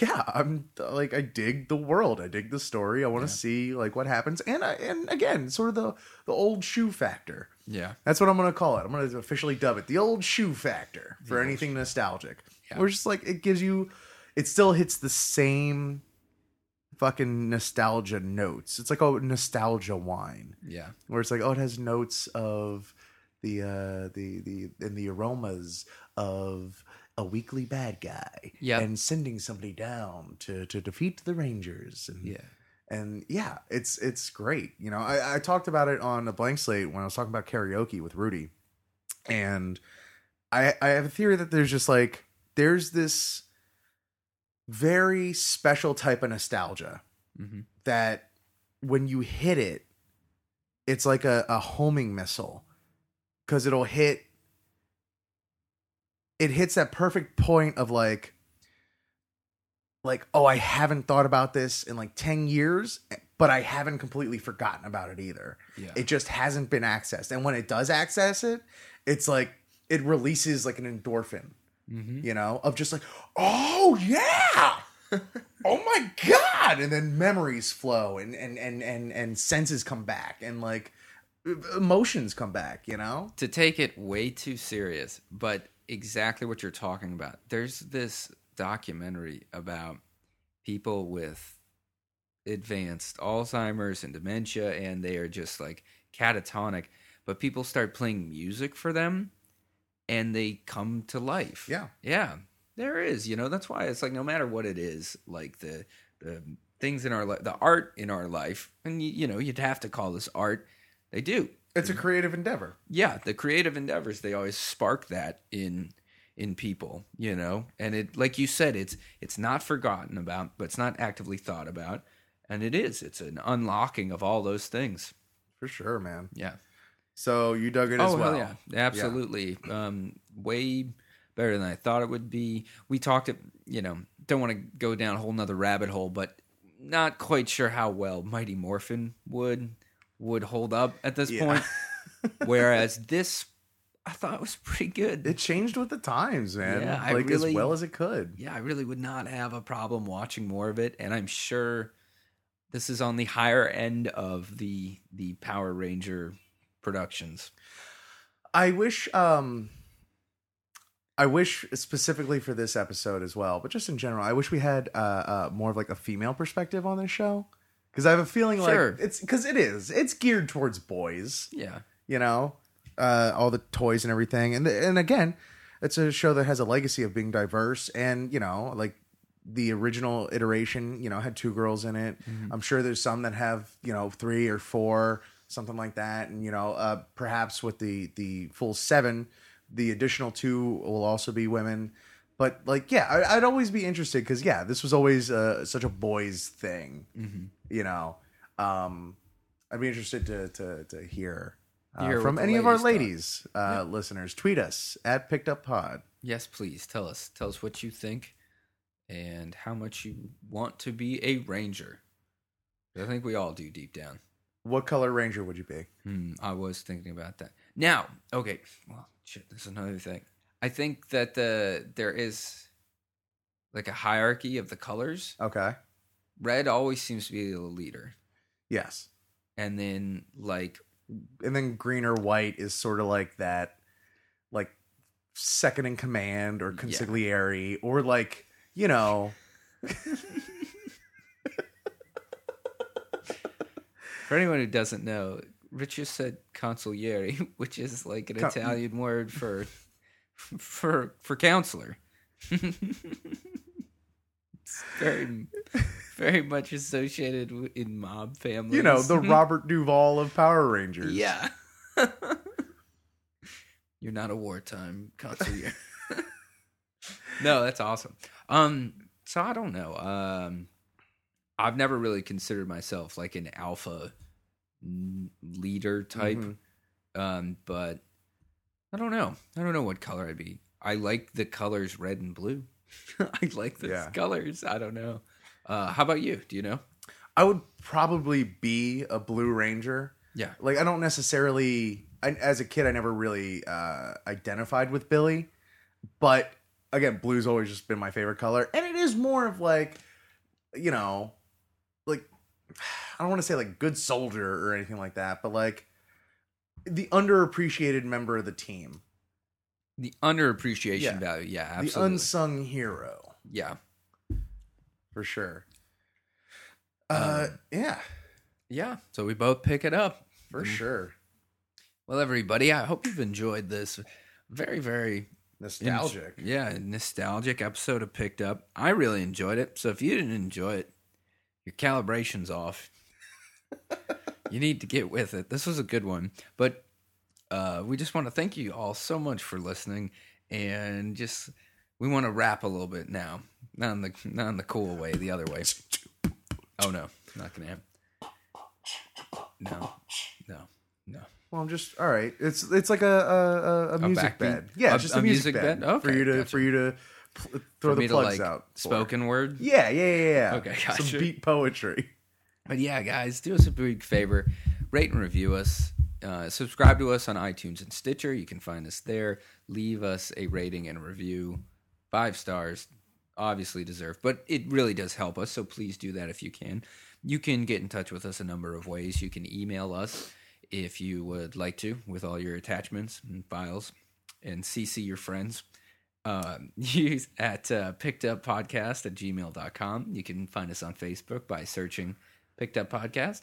yeah, I'm like I dig the world. I dig the story. I want to Yeah. see like what happens, and I, and again, sort of the the old shoe factor. Yeah. That's what I'm gonna call it. I'm gonna officially dub it the old shoe factor for anything nostalgic. Yeah. We're just like it gives you, it still hits the same fucking nostalgia notes. It's like a nostalgia wine Yeah. where it's like oh it has notes of the uh the the and the aromas of a weekly bad guy Yeah. and sending somebody down to to defeat the rangers and Yeah. and yeah, it's it's great. You know, I, I talked about it on a blank slate when I was talking about karaoke with Rudy, and I I have a theory that there's just like there's this very special type of nostalgia hmm that when you hit it, it's like a, a homing missile because it'll hit. It hits that perfect point of like, like oh, I haven't thought about this in like ten years, but I haven't completely forgotten about it either. Yeah. It just hasn't been accessed, and when it does access it, it's like it releases like an endorphin hmm you know, of just like, oh yeah, oh my god, and then memories flow and and and and and senses come back and like emotions come back, you know. to take it way too serious, but exactly what you're talking about. There's this documentary about people with advanced Alzheimer's and dementia, and they are just like catatonic, but people start playing music for them and they come to life. Yeah. Yeah. There is, you know, that's why it's like no matter what it is, like the the things in our life, the art in our life, and you, you know, you'd have to call this art. They do It's a creative endeavor. yeah the creative endeavors they always spark that in in people you know and it like you said it's it's not forgotten about but it's not actively thought about and it is it's an unlocking of all those things For sure, man. yeah So you dug it as oh well. hell yeah absolutely um way better than i thought it would be we talked it you know don't want to go down a whole nother rabbit hole but not quite sure how well mighty morphin would would hold up at this Yeah. point Whereas this, I thought was pretty good. It changed with the times, man. Yeah, I like really- as well as it could. yeah, I really would not have a problem watching more of it, and I'm sure this is on the higher end of the the Power Ranger productions. I wish um I wish specifically for this episode as well, but just in general, I wish we had uh, uh more of like a female perspective on this show. Because I have a feeling Sure. like it's because it is. It's geared towards boys, Yeah, you know, uh all the toys and everything, and and again, it's a show that has a legacy of being diverse and you know like the original iteration, you know, had two girls in it. I'm sure there's some that have, you know, three or four, something like that. And, you know, uh, perhaps with the, the full seven, the additional two will also be women. But like, yeah, I, I'd always be interested because, yeah, this was always uh, such a boys thing, you know. Um, I'd be interested to, to, to hear, uh, from any of our ladies uh, listeners. Tweet us at Picked Up Pod. yes, please tell us. Tell us what you think and how much you want to be a ranger. I think we all do deep down. What color ranger would you be? Hmm, I was thinking about that. Now, okay, well, shit, this is another thing. I think that the there is like a hierarchy of the colors. Okay. Red always seems to be the leader, Yes. and then like and then green or white is sort of like that like second in command or consigliere or like you know for anyone who doesn't know, Rich just said consigliere, which is like an Con- Italian word for for for counselor. it's very very much associated in mob families. you know the robert duvall of power rangers Yeah. You're not a wartime consigliere. no, that's awesome. Um, so I don't know. Um, I've never really considered myself like an alpha n- leader type. Mhm. Um, but I don't know. I don't know what color I'd be. I like the colors red and blue. I like those Yeah. colors. I don't know. Uh, how about you? Do you know? i would probably be a blue ranger Yeah. like i don't necessarily I, as a kid i never really uh identified with billy but again blue's always just been my favorite color and it is more of like you know i don't want to say like good soldier or anything like that but like the underappreciated member of the team The underappreciation Yeah. value. Yeah, the unsung hero yeah. for sure uh Um, yeah Yeah. So we both pick it up. for sure Well, everybody, I hope you've enjoyed this very, very nostalgic yeah, nostalgic episode of Picked Up. I really enjoyed it. So if you didn't enjoy it, your calibration's off. you need to get with it. This was a good one. But uh, we just want to thank you all so much for listening and just we want to wrap a little bit now. Not in the not in the cool way, the other way. Oh no, not gonna happen. No, no, no. Well, I'm just all right. It's it's like a a, a, music bed. Yeah, A- just a, a music, music bed, bed? for you to gotcha. for you to pl- throw the me to plugs like out. for. spoken word. Yeah, yeah, yeah, yeah. Okay, Some gotcha. beat poetry. But yeah, guys, do us a big favor. Rate and review us. Uh, subscribe to us on iTunes and Stitcher. You can find us there. Leave us a rating and a review. Five stars, obviously deserved, but it really does help us. So please do that if you can. You can get in touch with us a number of ways. You can email us if you would like to with all your attachments and files and CC your friends. Uh, use at uh, pickeduppodcast at gmail.com. You can find us on Facebook by searching Picked Up Podcast.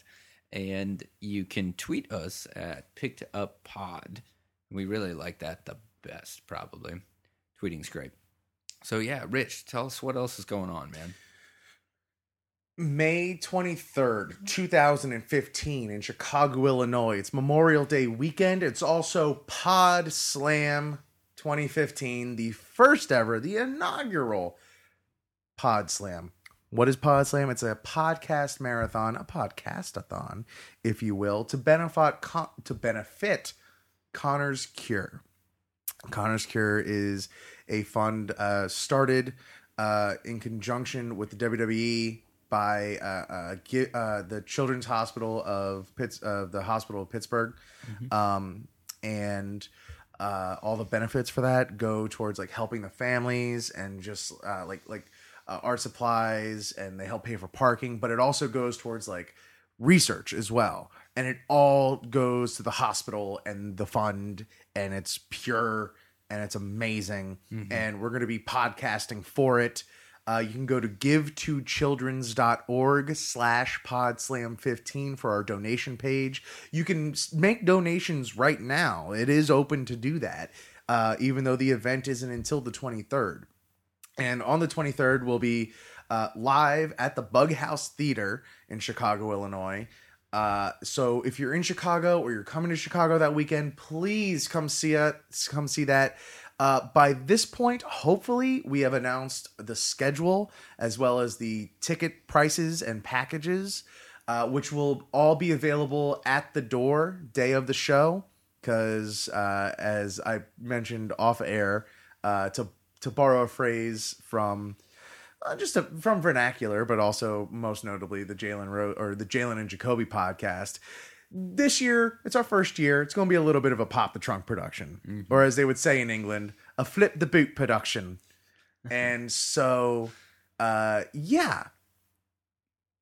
And you can tweet us at Picked Up Pod. We really like that the best, probably. Tweeting's great. So, yeah, Rich, tell us what else is going on, man. May 23rd, 2015 in Chicago, Illinois. It's Memorial Day weekend. It's also Pod Slam 2015, the first ever, the inaugural Pod Slam. What is Pod Slam? It's a podcast marathon, a podcastathon, if you will, to benefit Con- to benefit Connor's Cure. Connor's Cure is a fund uh, started uh, in conjunction with the WWE by uh, uh, Gi- uh, the Children's Hospital of Pitts, the Hospital of Pittsburgh, um, and uh, all the benefits for that go towards like helping the families and just uh, like like uh, art supplies, and they help pay for parking. But it also goes towards like research as well, and it all goes to the hospital and the fund, and it's pure and it's amazing. And we're going to be podcasting for it. Uh, you can go to givetochildrens.org slash podslam15 for our donation page. You can make donations right now. It is open to do that, uh, even though the event isn't until the 23rd. And on the 23rd, we'll be uh, live at the Bughouse Theater in Chicago, Illinois. Uh, so if you're in Chicago or you're coming to Chicago that weekend, please come see it. Come see that. Uh, by this point, hopefully, we have announced the schedule as well as the ticket prices and packages, uh, which will all be available at the door day of the show. Because uh, as I mentioned off air, uh, to to borrow a phrase from uh, just a, from vernacular, but also most notably the Jalen Ro- or the Jalen and Jacoby podcast. This year, it's our first year. It's going to be a little bit of a pop the trunk production, or as they would say in England, a flip the boot production. and so, uh, yeah,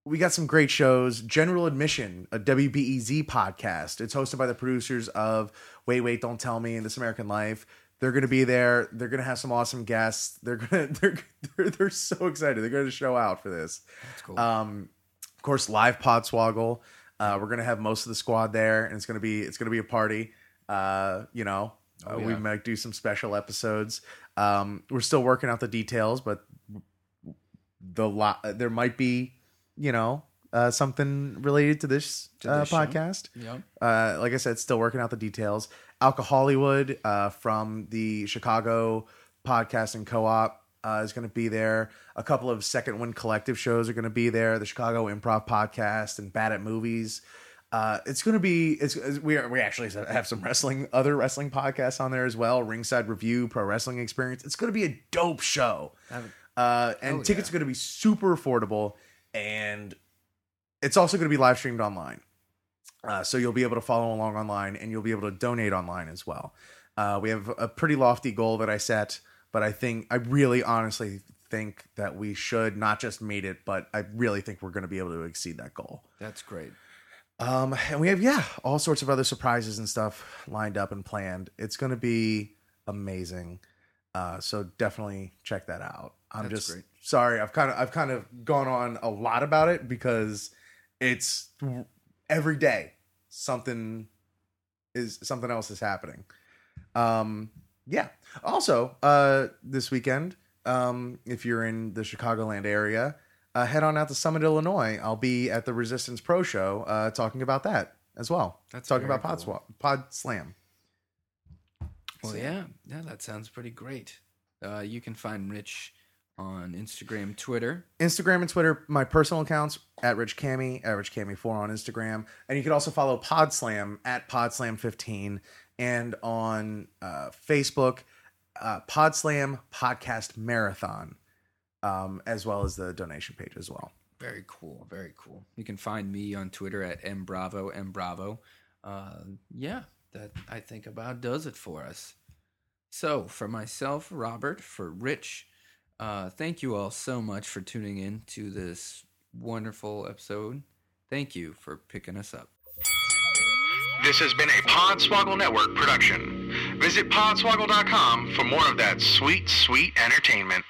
we got some great shows. General Admission, a WBEZ podcast. It's hosted by the producers of Wait, Wait, Don't Tell Me and This American Life. They're going to be there. They're going to have some awesome guests. They're going to they're, they're they're so excited. They're going to show out for this. That's cool. Um, of course, live Podswoggle. Uh, we're gonna have most of the squad there, and it's gonna be it's gonna be a party. Uh, you know, uh, we might do some special episodes. Um, we're still working out the details, but the lot there might be, you know, uh, something related to this, To uh, this show. podcast. Yep. Uh, like I said, still working out the details. Alka Hollywood uh, from the Chicago Podcasting Co-op uh, is going to be there. A couple of Second Wind Collective shows are going to be there. The Chicago Improv Podcast and Bad at Movies. Uh, it's going to be. It's, it's- we are, we actually have some wrestling, other wrestling podcasts on there as well. Ringside Review, Pro Wrestling Experience. It's going to be a dope show. Uh, and Hell tickets yeah. are going to be super affordable, and it's also going to be live streamed online. Uh, so you'll be able to follow along online and you'll be able to donate online as well. Uh, we have a pretty lofty goal that I set, but I think I really honestly think that we should not just meet it, but I really think we're going to be able to exceed that goal. That's great. Um, and we have yeah, all sorts of other surprises and stuff lined up and planned. It's going to be amazing. Uh, so definitely check that out. I'm That's just great. sorry. I've kind of I've kind of gone on a lot about it because it's every day something is something else is happening. Um, yeah. Also, uh, this weekend, um, if you're in the Chicagoland area, uh, head on out to Summit, Illinois. I'll be at the Resistance Pro Show uh, talking about that as well. That's talking about Pod, cool. Swap, Pod Slam. Well, So- yeah, yeah, that sounds pretty great. Uh, you can find Rich on Instagram, Twitter. Instagram and Twitter, my personal accounts at Rich Cami, at Rich Cami4 on Instagram. And you can also follow Pod Slam at Podslam15 and on uh, Facebook, uh, Podslam Podcast Marathon, um, as well as the donation page as well. Very cool, very cool. You can find me on Twitter at mbravo mbravo. Uh, yeah, that I think about does it for us. So for myself, Robert, for Rich, uh, thank you all so much for tuning in to this wonderful episode. Thank you for picking us up. This has been a Podswoggle Network production. Visit podswoggle.com for more of that sweet, sweet entertainment.